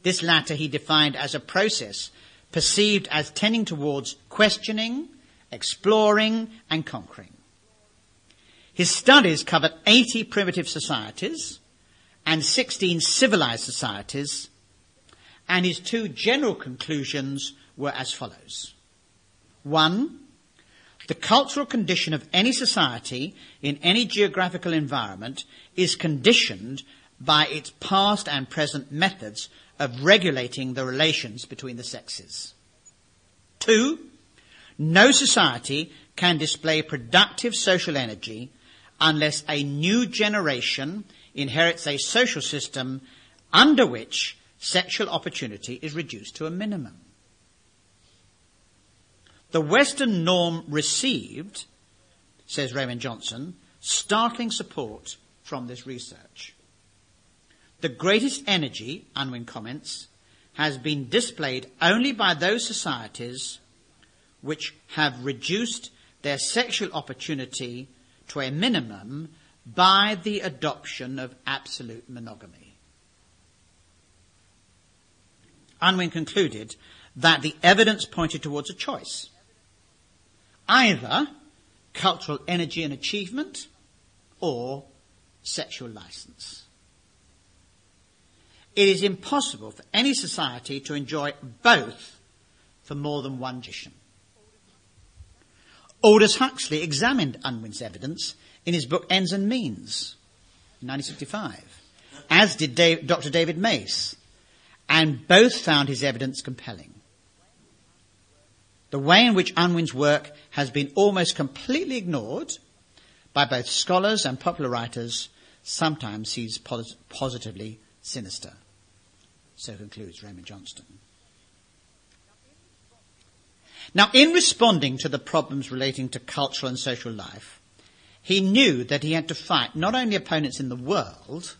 This latter he defined as a process perceived as tending towards questioning, exploring, and conquering. His studies covered 80 primitive societies and 16 civilized societies, and his two general conclusions were as follows. One, the cultural condition of any society in any geographical environment is conditioned by its past and present methods of regulating the relations between the sexes. Two, no society can display productive social energy unless a new generation inherits a social system under which sexual opportunity is reduced to a minimum. The Western norm received, says Raymond Johnston, startling support from this research. The greatest energy, Unwin comments, has been displayed only by those societies which have reduced their sexual opportunity to a minimum by the adoption of absolute monogamy. Unwin concluded that the evidence pointed towards a choice. Either cultural energy and achievement or sexual license. It is impossible for any society to enjoy both for more than one generation. Aldous Huxley examined Unwin's evidence in his book Ends and Means, in 1965, as did Dave, Dr. David Mace, and both found his evidence compelling. The way in which Unwin's work has been almost completely ignored by both scholars and popular writers sometimes seems pos- positively sinister. So concludes Raymond Johnston. Now, in responding to the problems relating to cultural and social life, he knew that he had to fight not only opponents in the world,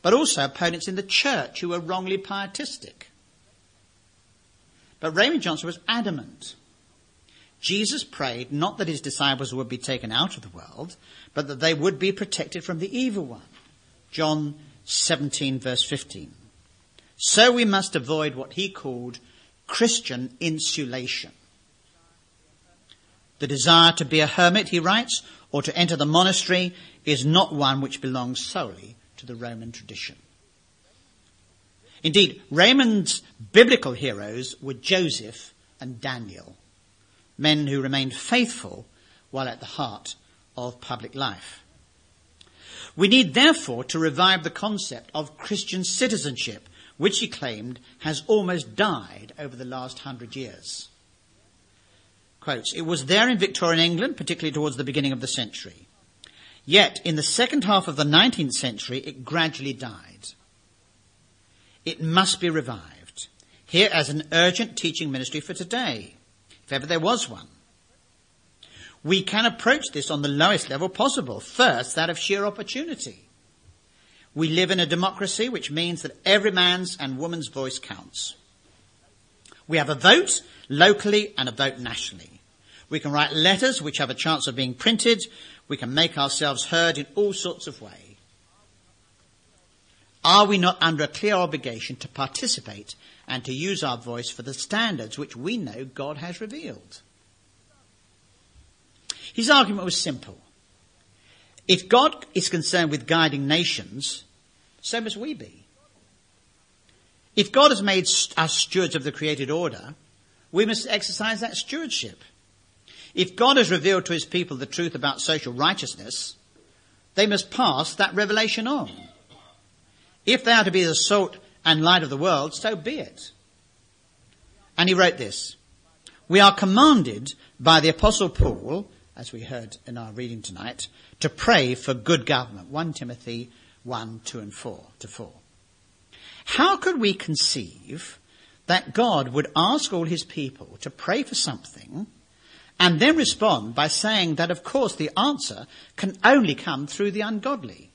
but also opponents in the church who were wrongly pietistic. But Raymond Johnston was adamant. Jesus prayed not that his disciples would be taken out of the world, but that they would be protected from the evil one. John 17 verse 15. So we must avoid what he called Christian insulation. The desire to be a hermit, he writes, or to enter the monastery is not one which belongs solely to the Roman tradition. Indeed, Raymond's biblical heroes were Joseph and Daniel, men who remained faithful while at the heart of public life. We need therefore to revive the concept of Christian citizenship, which he claimed has almost died over the last hundred years. Quotes, it was there in Victorian England, particularly towards the beginning of the century. Yet, in the second half of the 19th century, it gradually died. It must be revived. Here as an urgent teaching ministry for today, if ever there was one. We can approach this on the lowest level possible. First, that of sheer opportunity. We live in a democracy, which means that every man's and woman's voice counts. We have a vote locally and a vote nationally. We can write letters which have a chance of being printed. We can make ourselves heard in all sorts of ways. Are we not under a clear obligation to participate and to use our voice for the standards which we know God has revealed? His argument was simple. If God is concerned with guiding nations, so must we be. If God has made us stewards of the created order, we must exercise that stewardship. If God has revealed to his people the truth about social righteousness, they must pass that revelation on. If they are to be the salt and light of the world, so be it. And he wrote this. We are commanded by the apostle Paul, as we heard in our reading tonight, to pray for good government. 1 Timothy 1, 2 and 4 to 4. How could we conceive that God would ask all his people to pray for something and then respond by saying that of course the answer can only come through the ungodly?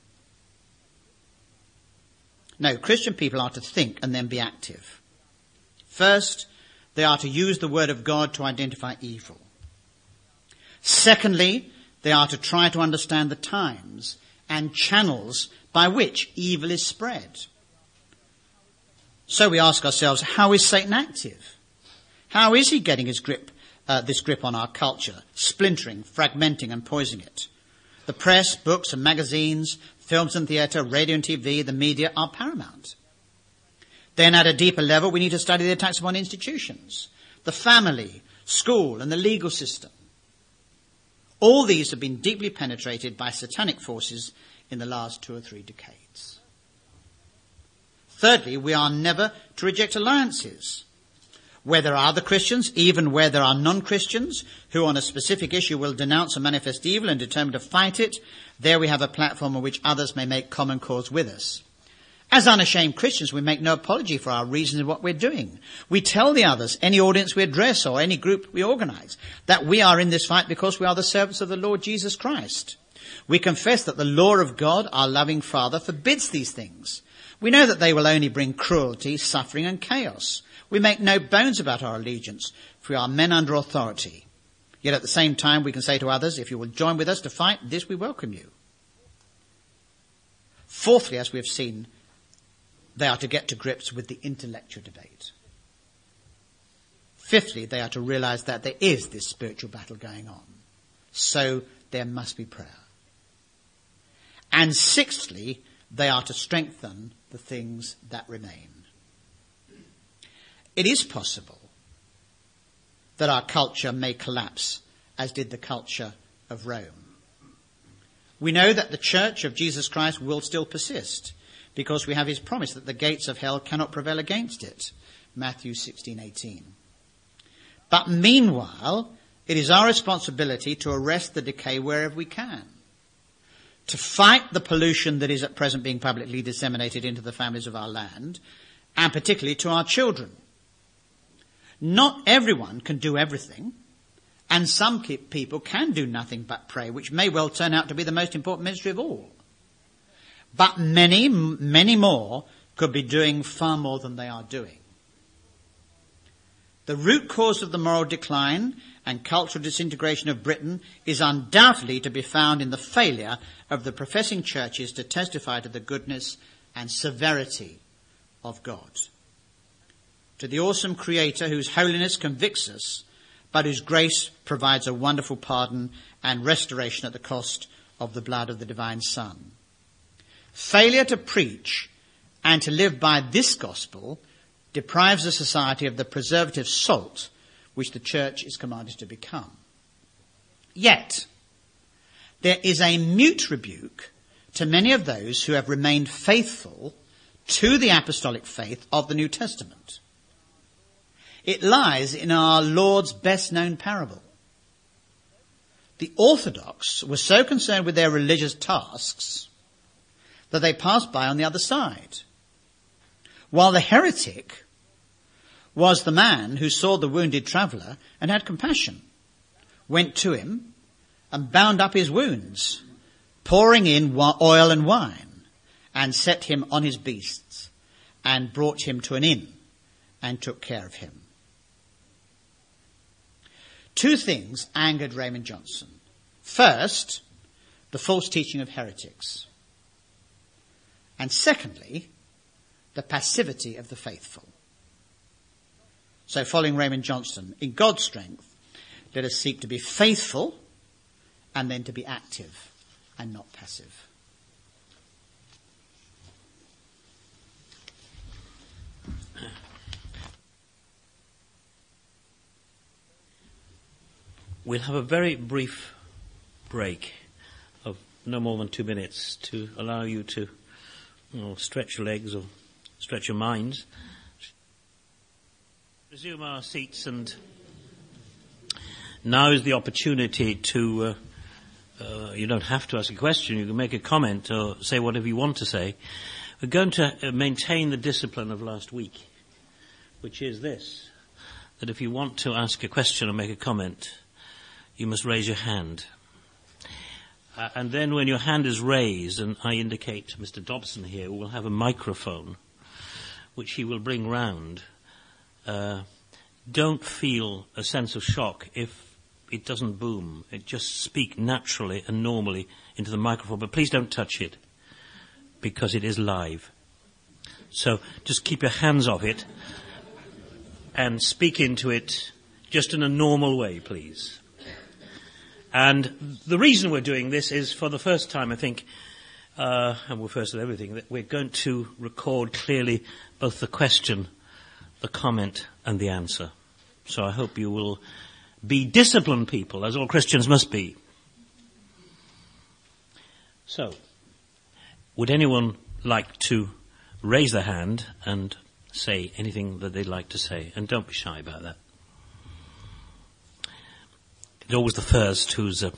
No, Christian people are to think and then be active. First, they are to use the word of God to identify evil. Secondly, they are to try to understand the times and channels by which evil is spread. So we ask ourselves, how is Satan active? How is he getting his grip, uh, this grip on our culture, splintering, fragmenting and poisoning it? The press, books and magazines, films and theatre, radio and TV, the media are paramount. Then at a deeper level, we need to study the attacks upon institutions, the family, school and the legal system. All these have been deeply penetrated by satanic forces in the last two or three decades. Thirdly, we are never to reject alliances. Where there are other Christians, even where there are non-Christians, who on a specific issue will denounce and manifest evil and determine to fight it, there we have a platform on which others may make common cause with us. As unashamed Christians, we make no apology for our reasons in what we're doing. We tell the others, any audience we address or any group we organize, that we are in this fight because we are the servants of the Lord Jesus Christ. We confess that the law of God, our loving Father, forbids these things. We know that they will only bring cruelty, suffering and chaos. We make no bones about our allegiance, for we are men under authority. Yet at the same time we can say to others, if you will join with us to fight, this we welcome you. Fourthly, as we have seen, they are to get to grips with the intellectual debate. Fifthly, they are to realize that there is this spiritual battle going on. So there must be prayer. And sixthly, they are to strengthen the things that remain. It is possible that our culture may collapse as did the culture of Rome. We know that the church of Jesus Christ will still persist because we have his promise that the gates of hell cannot prevail against it. Matthew 16:18. But meanwhile, it is our responsibility to arrest the decay wherever we can. To fight the pollution that is at present being publicly disseminated into the families of our land, and particularly to our children. Not everyone can do everything, and some people can do nothing but pray, which may well turn out to be the most important ministry of all. But many, many more could be doing far more than they are doing. The root cause of the moral decline and cultural disintegration of Britain is undoubtedly to be found in the failure of the professing churches to testify to the goodness and severity of God. To the awesome Creator whose holiness convicts us, but whose grace provides a wonderful pardon and restoration at the cost of the blood of the divine Son. Failure to preach and to live by this gospel deprives the society of the preservative salt which the church is commanded to become. Yet, there is a mute rebuke to many of those who have remained faithful to the apostolic faith of the New Testament. It lies in our Lord's best known parable. The Orthodox were so concerned with their religious tasks that they passed by on the other side. While the heretic was the man who saw the wounded traveller and had compassion, went to him and bound up his wounds, pouring in oil and wine, and set him on his beasts, and brought him to an inn, and took care of him. Two things angered Raymond Johnston. First, the false teaching of heretics. And secondly, the passivity of the faithful. So following Raymond Johnston, in God's strength, let us seek to be faithful and then to be active and not passive. We'll have a very brief break of no more than two minutes to allow you to you know, stretch your legs or stretch your minds. Resume our seats and now is the opportunity to, uh, uh, you don't have to ask a question, you can make a comment or say whatever you want to say. We're going to uh, maintain the discipline of last week, which is this, that if you want to ask a question or make a comment, you must raise your hand. Uh, and then when your hand is raised, and I indicate to Mr. Dobson here, we will have a microphone, which he will bring round. Uh, don't feel a sense of shock if it doesn't boom. It just speak naturally and normally into the microphone, but please don't touch it because it is live. So just keep your hands off it and speak into it just in a normal way, please. And the reason we're doing this is for the first time, I think, uh, and we're first at everything, that we're going to record clearly both the question, the comment, and the answer. So I hope you will be disciplined people, as all Christians must be. So, would anyone like to raise their hand and say anything that they'd like to say? And don't be shy about that. It's always the first who's, uh,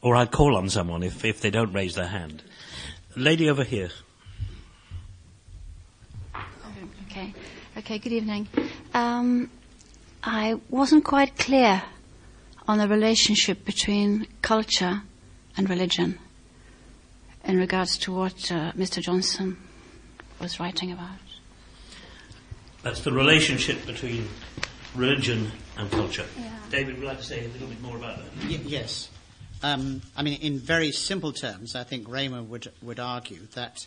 or I'd call on someone if, if they don't raise their hand. Lady over here. Okay. Okay, good evening. Um, I wasn't quite clear on the relationship between culture and religion in regards to what uh, Mr. Johnston was writing about. That's the relationship between religion and culture. Yeah. David, would you like to say a little bit more about that? Y- yes. Um, I mean, in very simple terms, I think Raymond would, would argue that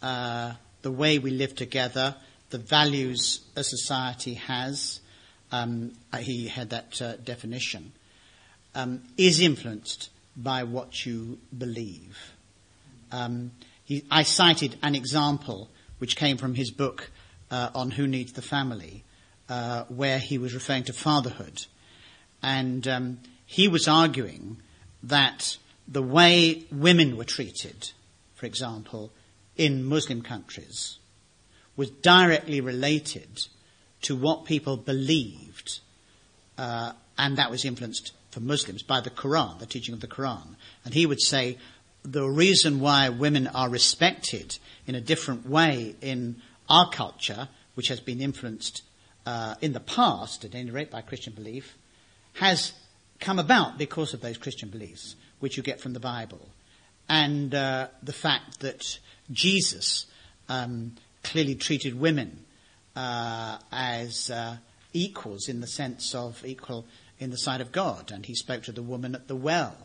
uh, the way we live together, the values a society has, um, uh, he had that uh, definition, um, is influenced by what you believe. Um, he, I cited an example which came from his book uh, on Who Needs the Family, uh, where he was referring to fatherhood. And um, he was arguing that the way women were treated, for example, in Muslim countries, was directly related to what people believed, uh, and that was influenced for Muslims by the Quran, the teaching of the Quran. And he would say the reason why women are respected in a different way in our culture, which has been influenced uh, in the past, at any rate, by Christian belief, has come about because of those Christian beliefs, which you get from the Bible. And uh, the fact that Jesus um, clearly treated women uh, as uh, equals in the sense of equal in the sight of God. And he spoke to the woman at the well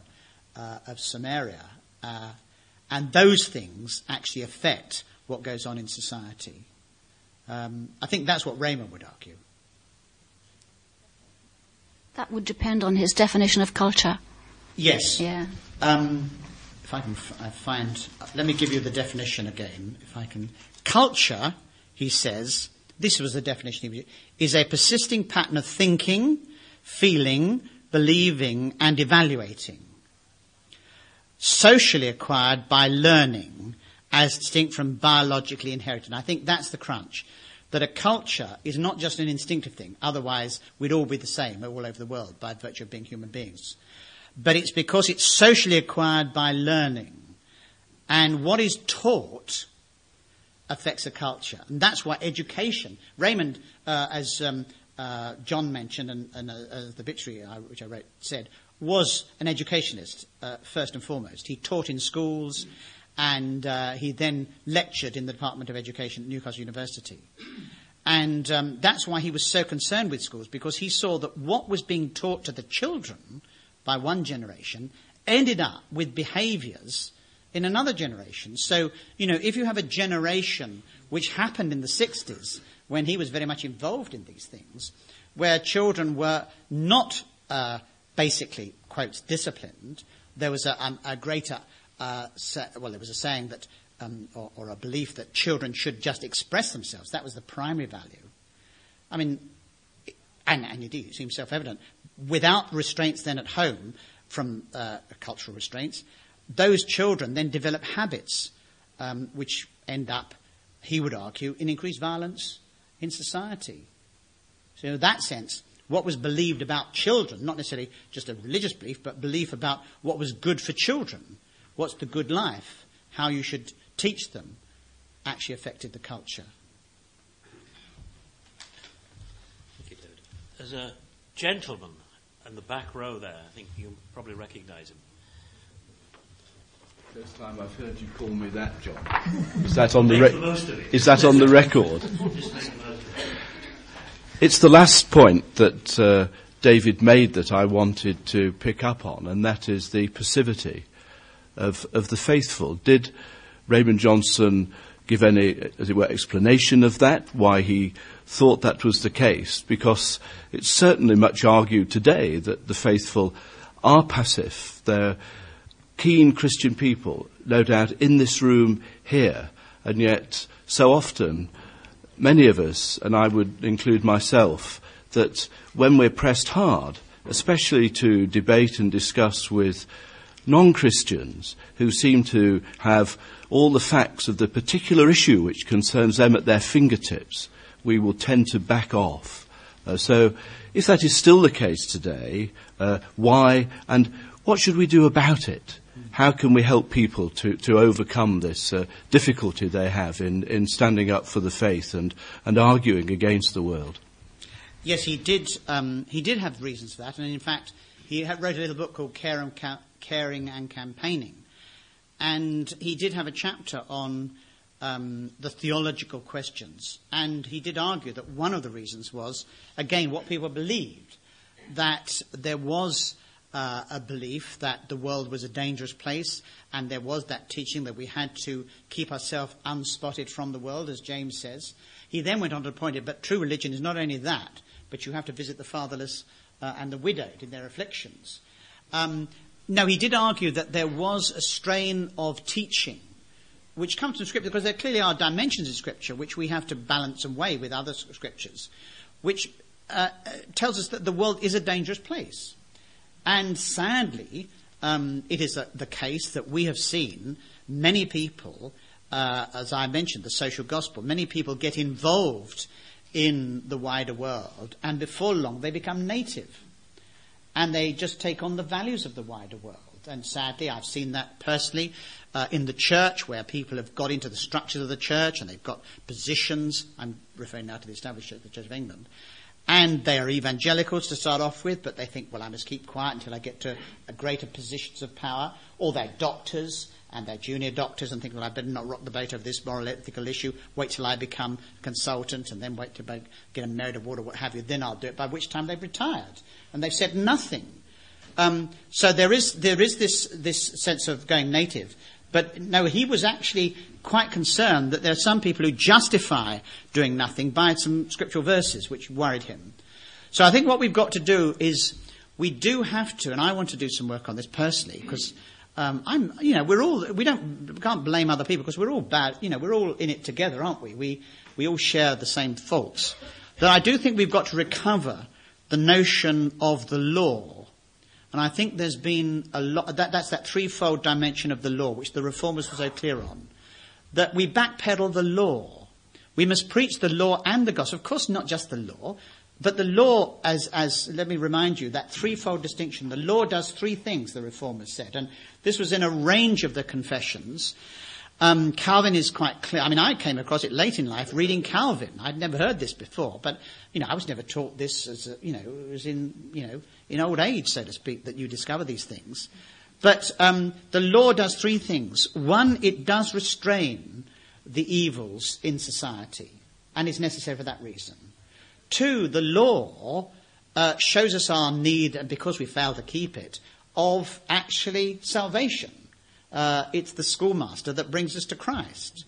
uh, of Samaria. Uh, and those things actually affect what goes on in society. Um, I think that's what Raymond would argue. That would depend on his definition of culture. Yes. Yeah. Um, if I can f- I find, let me give you the definition again. If I can, culture, he says, this was the definition is a persisting pattern of thinking, feeling, believing, and evaluating, socially acquired by learning, as distinct from biologically inherited. I think that's the crunch. That a culture is not just an instinctive thing, otherwise we'd all be the same all over the world by virtue of being human beings. But it's because it's socially acquired by learning. And what is taught affects a culture. And that's why education, Raymond, uh, as um, uh, John mentioned and, and uh, the obituary which I wrote said, was an educationist uh, first and foremost. He taught in schools and uh, he then lectured in the Department of Education at Newcastle University. And um, that's why he was so concerned with schools, because he saw that what was being taught to the children by one generation ended up with behaviors in another generation. So, you know, if you have a generation which happened in the 60s, when he was very much involved in these things, where children were not uh, basically, quote, disciplined, there was a, um, a greater, uh, sa- well, there was a saying that, um, or, or a belief that children should just express themselves. That was the primary value. I mean, and, and indeed it seems self-evident, without restraints then at home from uh, cultural restraints, those children then develop habits um, which end up, he would argue, in increased violence in society. So in that sense, what was believed about children, not necessarily just a religious belief, but belief about what was good for children, what's the good life, how you should teach them, actually affected the culture. Thank you, David. There's a gentleman in the back row there. I think you probably recognise him. First time I've heard you call me that, John. Is that on the re- is that on the record? It's the last point that uh, David made that I wanted to pick up on, and that is the passivity of of the faithful. Did Raymond Johnston give any, as it were, explanation of that? Why he thought that was the case? Because it's certainly much argued today that the faithful are passive. They're keen Christian people, no doubt, in this room here, and yet so often, many of us, and I would include myself, that when we're pressed hard, especially to debate and discuss with non-Christians who seem to have all the facts of the particular issue which concerns them at their fingertips, we will tend to back off. Uh, so, if that is still the case today, uh, why and what should we do about it? how can we help people to, to overcome this uh, difficulty they have in, in standing up for the faith and, and arguing against the world? Yes, he did. Um, he did have reasons for that, and in fact, he wrote a little book called Care and Ca- Caring and Campaigning, and he did have a chapter on um, the theological questions, and he did argue that one of the reasons was, again, what people believed that there was uh, a belief that the world was a dangerous place, and there was that teaching that we had to keep ourselves unspotted from the world, as James says. He then went on to point out, but true religion is not only that, but you have to visit the fatherless uh, and the widowed in their afflictions. Um, now, he did argue that there was a strain of teaching which comes from Scripture, because there clearly are dimensions in Scripture which we have to balance and weigh with other Scriptures, which uh, tells us that the world is a dangerous place. And sadly, um, it is a, the case that we have seen many people, uh, as I mentioned, the social gospel, many people get involved in the wider world, and before long they become native. And they just take on the values of the wider world. And sadly, I've seen that personally uh, in the church, where people have got into the structures of the church and they've got positions. I'm referring now to the established church, the Church of England. And they are evangelicals to start off with, but they think, well, I must keep quiet until I get to greater positions of power. Or they're doctors and they're junior doctors and think, well, I better not rock the boat over this moral ethical issue. Wait till I become a consultant and then wait to get a merit award or what have you. Then I'll do it. By which time they've retired and they've said nothing. Um, so there is there is this this sense of going native. But no, he was actually quite concerned that there are some people who justify doing nothing by some scriptural verses, which worried him. So I think what we've got to do is we do have to, and I want to do some work on this personally, because um, I'm, you know, we're all, we don't, we can't blame other people because we're all bad, you know, we're all in it together, aren't we? We, we all share the same faults. That I do think we've got to recover the notion of the law and I think there's been a lot, that, that's that threefold dimension of the law, which the reformers were so clear on. That we backpedal the law. We must preach the law and the gospel. Of course, not just the law, but the law, as, as, let me remind you, that threefold distinction. The law does three things, the reformers said. And this was in a range of the confessions. Um, Calvin is quite clear. I mean, I came across it late in life reading Calvin. I'd never heard this before, but you know, I was never taught this as a, you know, it was in you know in old age, so to speak, that you discover these things. But um, the law does three things. One, it does restrain the evils in society, and it's necessary for that reason. Two, the law uh, shows us our need, and because we fail to keep it, of actually salvation. Uh, it's the schoolmaster that brings us to Christ.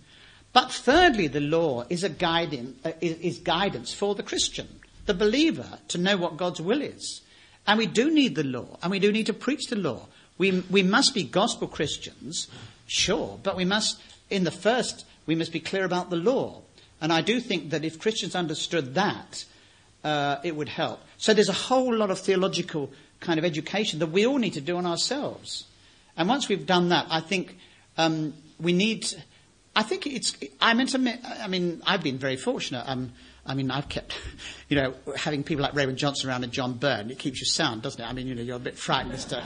But thirdly, the law is, a guiding, uh, is guidance for the Christian, the believer, to know what God's will is. And we do need the law, and we do need to preach the law. We, we must be gospel Christians, sure, but we must, in the first, we must be clear about the law. And I do think that if Christians understood that, uh, it would help. So there's a whole lot of theological kind of education that we all need to do on ourselves. And once we've done that, I think um, we need. I think it's. I. I mean, I've been very fortunate. Um, I mean, I've kept, you know, having people like Raymond Johnston around and John Byrne, it keeps you sound, doesn't it? I mean, you know, you're a bit frightened as to,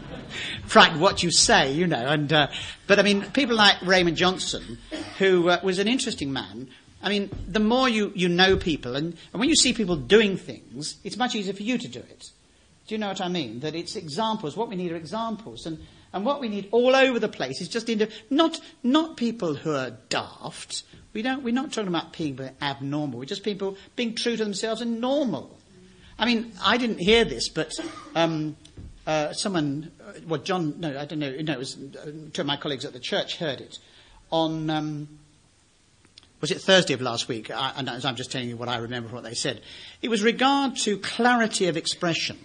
frightened what you say, you know. And, uh, but I mean, people like Raymond Johnston, who uh, was an interesting man, I mean, the more you, you know people, and, and when you see people doing things, it's much easier for you to do it. Do you know what I mean? That it's examples. What we need are examples. And, and what we need all over the place is just into, not, not people who are daft. We don't, we're not talking about people abnormal. We're just people being true to themselves and normal. I mean, I didn't hear this, but um, uh, someone, well, John, no, I don't know, no, it was uh, two of my colleagues at the church heard it on, um, was it Thursday of last week? I, and I'm just telling you what I remember from what they said. It was regard to clarity of expression.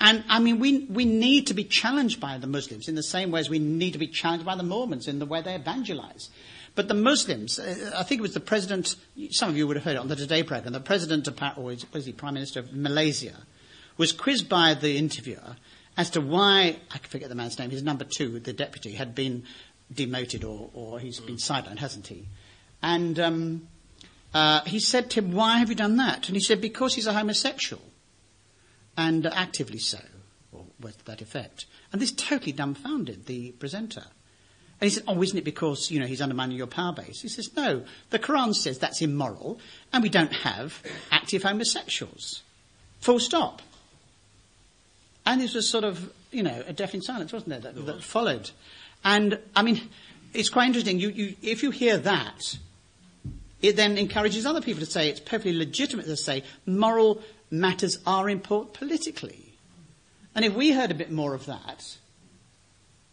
And I mean, we, we need to be challenged by the Muslims in the same way as we need to be challenged by the Mormons in the way they evangelize. But the Muslims, uh, I think it was the president, some of you would have heard it on the Today program, the president of, or was he prime minister of Malaysia, was quizzed by the interviewer as to why, I forget the man's name, his number two, the deputy, had been demoted or, or he's been sidelined, hasn't he? And um, uh, he said to him, Why have you done that? And he said, Because he's a homosexual, and actively so, or with that effect. And this totally dumbfounded the presenter. And he said, Oh, isn't it because, you know, he's undermining your power base? He says, No, the Quran says that's immoral, and we don't have active homosexuals. Full stop. And this was sort of, you know, a deafening silence, wasn't there, that, that followed. And, I mean, it's quite interesting. You, you, if you hear that, it then encourages other people to say it's perfectly legitimate to say moral matters are important politically. And if we heard a bit more of that,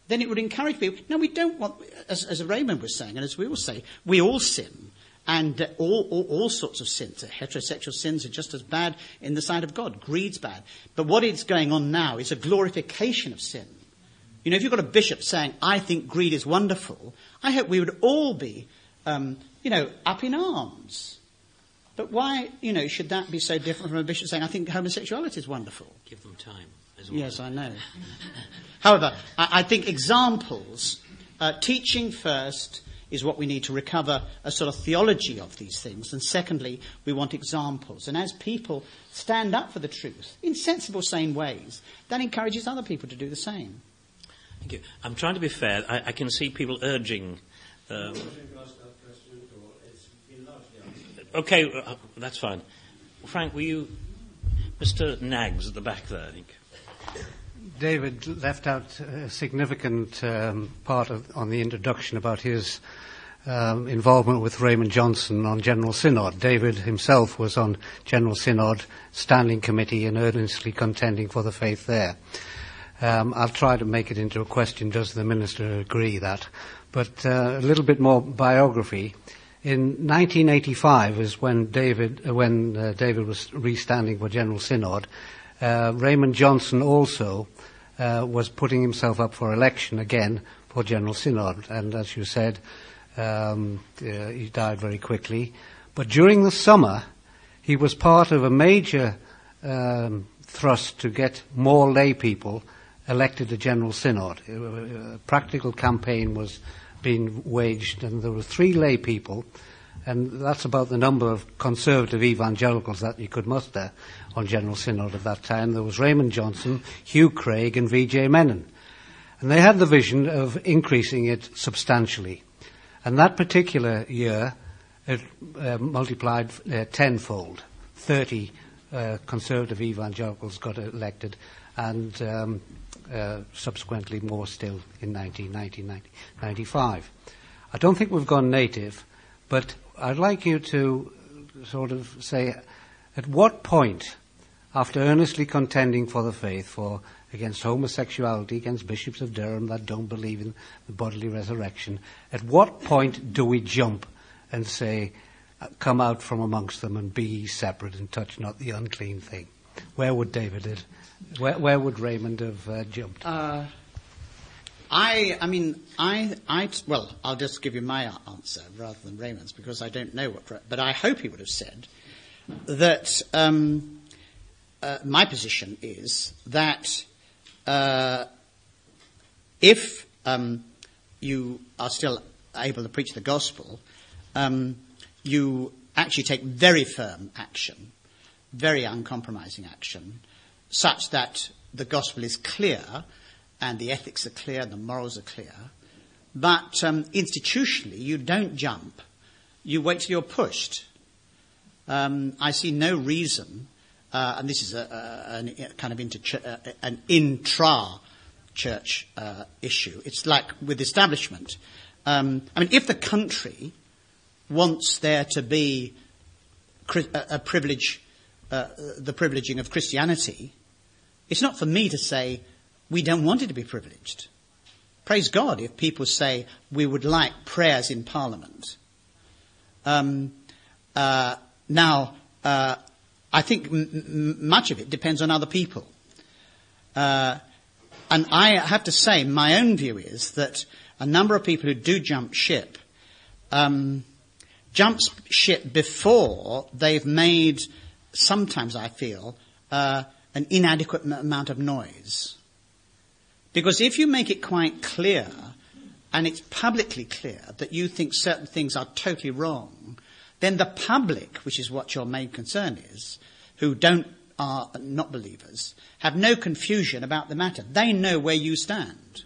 then it would encourage people. No, we don't want, as, as Raymond was saying, and as we all say, we all sin. And uh, all, all, all, sorts of sins, heterosexual sins are just as bad in the sight of God. Greed's bad. But what is going on now is a glorification of sin. You know, if you've got a bishop saying, I think greed is wonderful, I hope we would all be, um, you know, up in arms. But why, you know, should that be so different from a bishop saying, I think homosexuality is wonderful? Give them time. Yes, I know. However, I, I, think examples, uh, teaching first is what we need to recover a sort of theology of these things. And secondly, we want examples. And as people stand up for the truth in sensible, sane ways, that encourages other people to do the same. Thank you. I'm trying to be fair. I, I can see people urging. Um, okay, uh, that's fine. Frank, were you. Mr. Nags at the back there, I think. David left out a significant um, part of, on the introduction about his um, involvement with Raymond Johnston on General Synod. David himself was on General Synod Standing Committee and earnestly contending for the faith there. Um, I'll try to make it into a question, does the Minister agree that? But uh, a little bit more biography. In 1985 is when David, uh, when uh, David was restanding for General Synod. Uh, Raymond Johnston also uh, was putting himself up for election again for General Synod, and as you said, um, uh, he died very quickly. But during the summer, he was part of a major um, thrust to get more lay people elected to general synod. A practical campaign was being waged, and there were three lay people, and that's about the number of conservative evangelicals that you could muster on general synod at that time. There was Raymond Johnston, Hugh Craig, and V.J. Menon. And they had the vision of increasing it substantially. And that particular year, it uh, multiplied uh, tenfold. 30 uh, conservative evangelicals got elected, and um, uh, subsequently more still in 1995. I don't think we've gone native, but I'd like you to sort of say at what point, after earnestly contending for the faith, for against homosexuality, against bishops of Durham that don't believe in the bodily resurrection, at what point do we jump and say, come out from amongst them and be separate and touch not the unclean thing? Where would David where, where would Raymond have uh, jumped? Uh, I, I mean, I, I, well, I'll just give you my answer rather than Raymond's because I don't know what, but I hope he would have said, that um, uh, my position is that uh, if um, you are still able to preach the gospel, um, you actually take very firm action, very uncompromising action, such that the gospel is clear and the ethics are clear and the morals are clear. But um, institutionally, you don't jump. You wait till you're pushed. Um, I see no reason, uh, and this is a, a, a kind of uh, an intra church uh, issue. It's like with establishment. Um, I mean, if the country wants there to be a, privilege, uh, the privileging of Christianity, it's not for me to say we don't want it to be privileged. Praise God if people say we would like prayers in Parliament. Um, uh, now, uh, I think m- much of it depends on other people. Uh, and I have to say, my own view is that a number of people who do jump ship um, jump ship before they've made, sometimes I feel, uh, an inadequate amount of noise. Because if you make it quite clear, and it's publicly clear that you think certain things are totally wrong, then the public, which is what your main concern is, who don't are not believers, have no confusion about the matter. They know where you stand.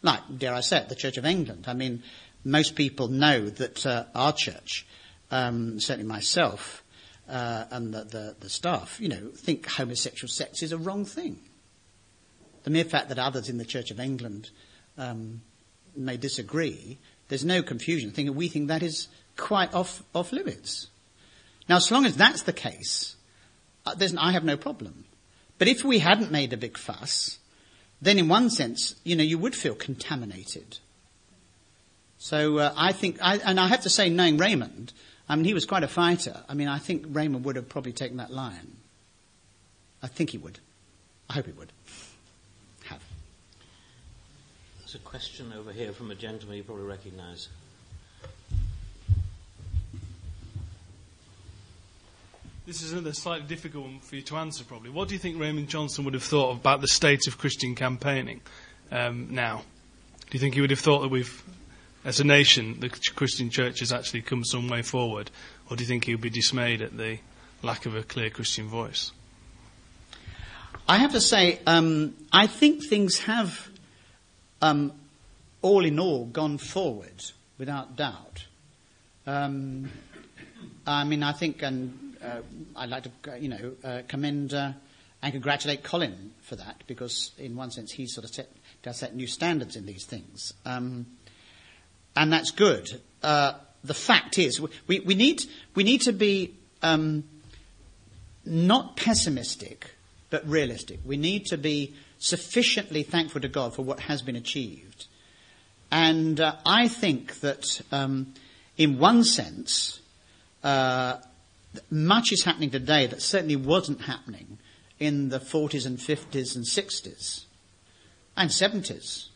Like, dare I say it, the Church of England. I mean, most people know that uh, our church, um, certainly myself uh, and the, the, the staff, you know, think homosexual sex is a wrong thing. The mere fact that others in the Church of England um, may disagree, there's no confusion. Thinking we think that is quite off off limits. Now, as long as that's the case, uh, I have no problem. But if we hadn't made a big fuss, then in one sense, you know, you would feel contaminated. So uh, I think, I, and I have to say, knowing Raymond, I mean, he was quite a fighter. I mean, I think Raymond would have probably taken that line. I think he would. I hope he would. Have. There's a question over here from a gentleman you probably recognise. This is another slightly difficult one for you to answer, probably. What do you think Raymond Johnston would have thought about the state of Christian campaigning um, now? Do you think he would have thought that we've as a nation, the Christian church has actually come some way forward? Or do you think he would be dismayed at the lack of a clear Christian voice? I have to say, um, I think things have, um, all in all, gone forward without doubt. Um, I mean, I think, and I'd like to, you know, uh, commend uh, and congratulate Colin for that because, in one sense, he sort of set, does set new standards in these things. Um, and that's good. Uh, the fact is, we, we, need, we need to be um, not pessimistic, but realistic. We need to be sufficiently thankful to God for what has been achieved. And uh, I think that, um, in one sense, uh, much is happening today that certainly wasn't happening in the 40s and 50s and 60s and 70s.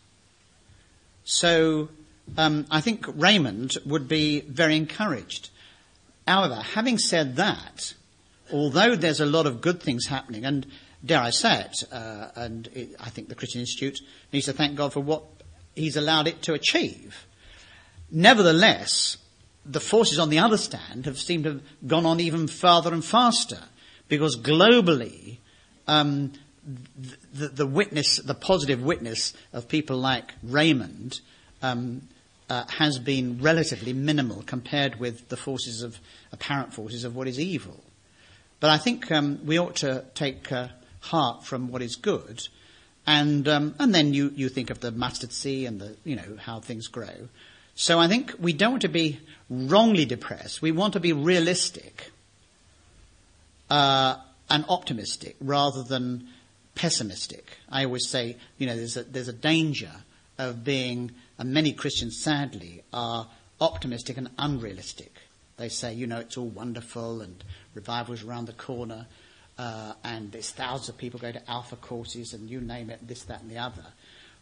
So um, I think Raymond would be very encouraged. However, having said that, although there's a lot of good things happening, and dare I say it, uh, and it, I think the Christian Institute needs to thank God for what he's allowed it to achieve. Nevertheless, the forces on the other stand have seemed to have gone on even farther and faster, because globally, um, the, the, witness, the positive witness of people like Raymond, um, uh, has been relatively minimal compared with the forces of apparent forces of what is evil. But I think um, we ought to take uh, heart from what is good, and um, and then you, you think of the mustard seed and the you know how things grow. So I think we don't want to be wrongly depressed. We want to be realistic uh, and optimistic rather than pessimistic. I always say, you know, there's a, there's a danger of being and many Christians, sadly, are optimistic and unrealistic. They say, you know, it's all wonderful and revival is around the corner uh, and there's thousands of people go to alpha courses and you name it, this, that and the other.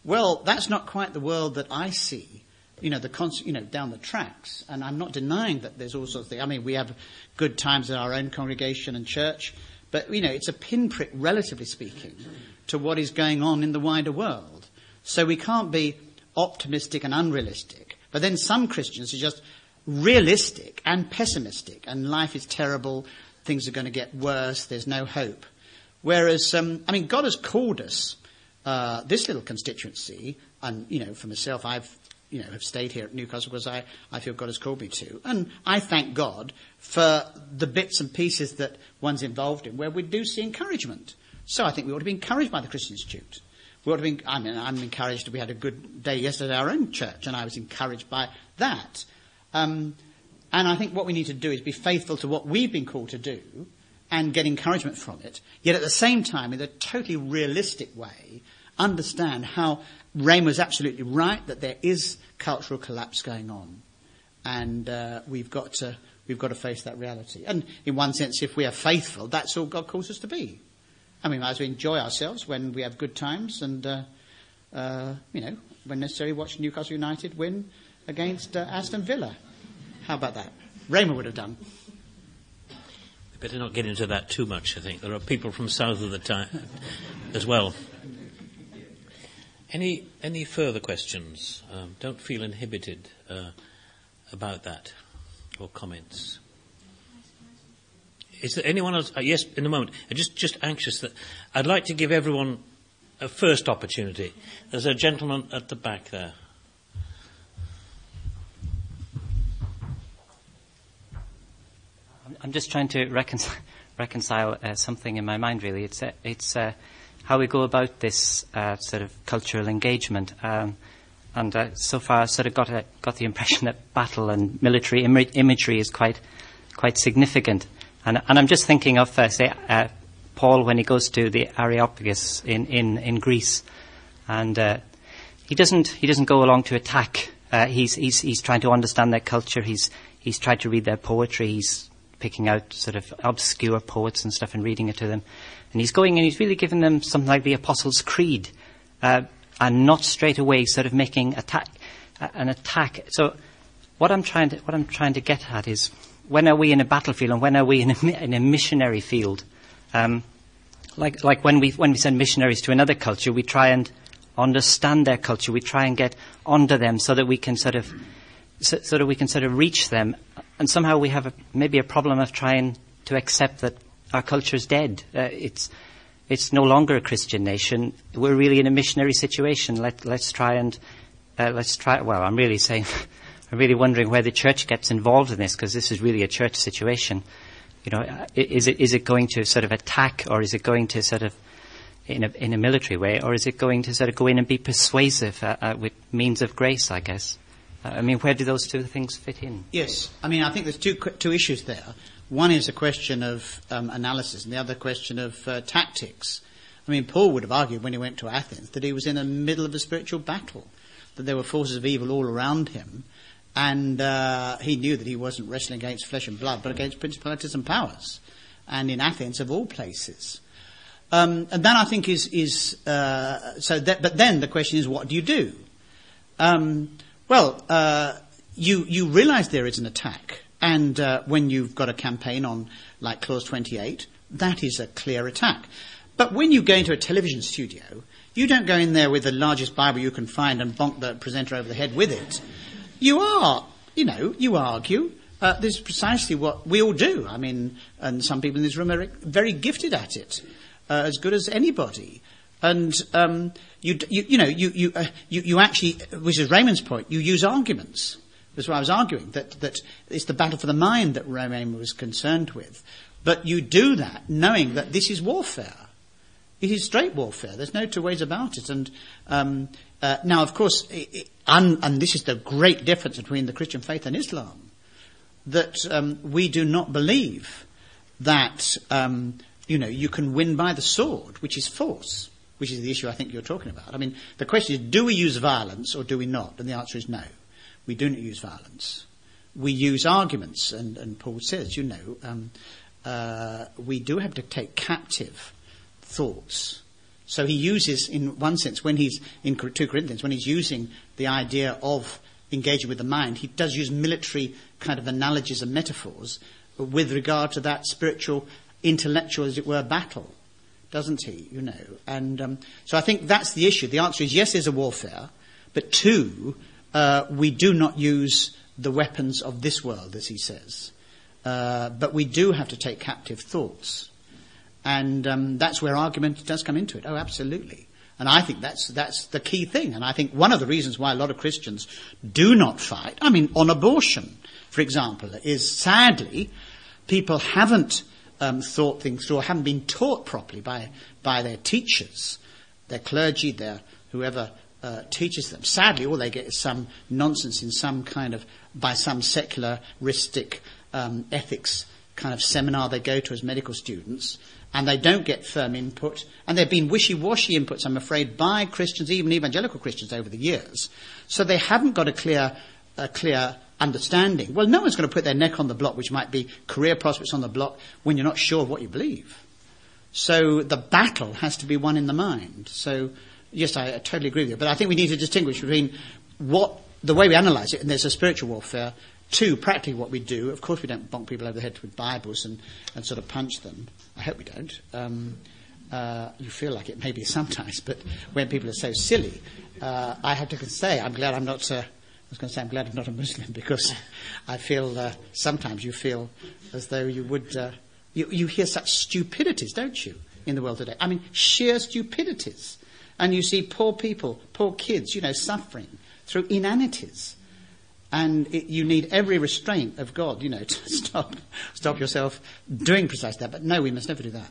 Well, that's not quite the world that I see you know, the cons- you know, down the tracks. And I'm not denying that there's all sorts of things. I mean, we have good times in our own congregation and church, but, you know, it's a pinprick, relatively speaking, to what is going on in the wider world. So we can't be optimistic and unrealistic. But then some Christians are just realistic and pessimistic, and life is terrible, things are going to get worse, there's no hope. Whereas, um, I mean, God has called us, uh, this little constituency, and, you know, for myself, I've, you know, have stayed here at Newcastle because I, I feel God has called me to. And I thank God for the bits and pieces that one's involved in where we do see encouragement. So I think we ought to be encouraged by the Christian Institute. We ought to be, I mean, I'm encouraged. We had a good day yesterday at our own church, and I was encouraged by that. Um, and I think what we need to do is be faithful to what we've been called to do and get encouragement from it, yet at the same time, in a totally realistic way, understand how Rain was absolutely right that there is cultural collapse going on. And uh, we've, got to, we've got to face that reality. And in one sense, if we are faithful, that's all God calls us to be. I mean, as we enjoy ourselves when we have good times and, uh, uh, you know, when necessary, watch Newcastle United win against uh, Aston Villa. How about that? Raymond would have done. We better not get into that too much, I think. There are people from south of the Tyne as well. Any, any further questions? Um, don't feel inhibited uh, about that or comments. Is there anyone else? Uh, yes, in a moment. I'm just, just anxious that I'd like to give everyone a first opportunity. There's a gentleman at the back there. I'm just trying to reconcile, reconcile uh, something in my mind, really. It's, uh, it's uh, how we go about this uh, sort of cultural engagement. Um, and uh, so far, I've sort of got, a, got the impression that battle and military Im- imagery is quite, quite significant. And, and I'm just thinking of, uh, say, Paul when he goes to the Areopagus in, in, in Greece. And he, doesn't, he doesn't go along to attack. he's, he's, he's trying to understand their culture. He's, he's tried to read their poetry. He's picking out sort of obscure poets and stuff and reading it to them. And he's going and he's really giving them something like the Apostles' Creed, uh, and not straight away sort of making attack, uh, an attack. So what I'm trying to what I'm trying to get at is when are we in a battlefield and when are we in a, in a missionary field? Um, like like when we when we send missionaries to another culture, we try and understand their culture. We try and get onto them so that we can sort of so, so that we can sort of reach them and somehow we have a, maybe a problem of trying to accept that our culture is dead. Uh, it's it's no longer a Christian nation. We're really in a missionary situation. Let, us try and uh, let's try. Well, I'm really saying, I'm really wondering where the church gets involved in this because this is really a church situation. You know, uh, is it is it going to sort of attack or is it going to sort of in a, in a military way, or is it going to sort of go in and be persuasive uh, uh, with means of grace? I guess. I mean, where do those two things fit in? Yes, I mean, I think there's two two issues there. One is a question of um, analysis, and the other question of uh, tactics. I mean, Paul would have argued when he went to Athens that he was in the middle of a spiritual battle, that there were forces of evil all around him, and uh, he knew that he wasn't wrestling against flesh and blood, but against principalities and powers, and in Athens of all places. Um, and that I think is is uh, so. That, but then the question is, what do you do? Um, well, uh, you, you realize there is an attack. And uh, when you've got a campaign on, like Clause 28, that is a clear attack. But when you go into a television studio, you don't go in there with the largest Bible you can find and bonk the presenter over the head with it. You are, you know, you argue. Uh, this is precisely what we all do. I mean, and some people in this room are very gifted at it, uh, as good as anybody. And um, you, you, you, know, you, you, uh, you, you actually, which is Raymond's point, you use arguments. That's what I was arguing, that, that it's the battle for the mind that Raymond was concerned with. But you do that knowing that this is warfare. It is straight warfare. There's no two ways about it. And um, uh, now, of course, it, and, and, this is the great difference between the Christian faith and Islam, that um, we do not believe that um, you know you can win by the sword, which is force which is the issue I think you're talking about. I mean, the question is, do we use violence or do we not? And the answer is no. We do not use violence. We use arguments, and, and Paul says, you know, um, uh, we do have to take captive thoughts. So he uses, in one sense, when he's in 2 Corinthians, when he's using the idea of engaging with the mind, he does use military kind of analogies and metaphors with regard to that spiritual, intellectual, as it were, battle, doesn't he? You know, and um, so I think that's the issue. The answer is yes, there's a warfare, but two, uh, we do not use the weapons of this world, as he says, uh, but we do have to take captive thoughts, and um, that's where argument does come into it. Oh, absolutely. And I think that's, that's the key thing. And I think one of the reasons why a lot of Christians do not fight, I mean, on abortion, for example, is sadly, people haven't um, thought things through or haven't been taught properly by, by their teachers, their clergy, their whoever uh, teaches them. Sadly, all they get is some nonsense in some kind of, by some secularistic um, ethics kind of seminar they go to as medical students, and they don't get firm input, and there have been wishy-washy inputs, I'm afraid, by Christians, even evangelical Christians over the years. So they haven't got a clear, a clear understanding. Well, no one's going to put their neck on the block, which might be career prospects on the block, when you're not sure of what you believe. So the battle has to be won in the mind. So, yes, I, I totally agree with you. But I think we need to distinguish between what, the way we analyze it, and there's a spiritual warfare, Two, practically what we do, of course we don't bonk people over the head with Bibles and, and sort of punch them. I hope we don't. Um, uh, you feel like it maybe sometimes, but when people are so silly, uh, I have to say I'm glad I'm not. Uh, was going to say I'm glad I'm not a Muslim because I feel uh, sometimes you feel as though you would. Uh, you, you hear such stupidities, don't you, in the world today? I mean, sheer stupidities, and you see poor people, poor kids, you know, suffering through inanities and it, you need every restraint of God, you know, to stop, stop yourself doing precisely that. But no, we must never do that.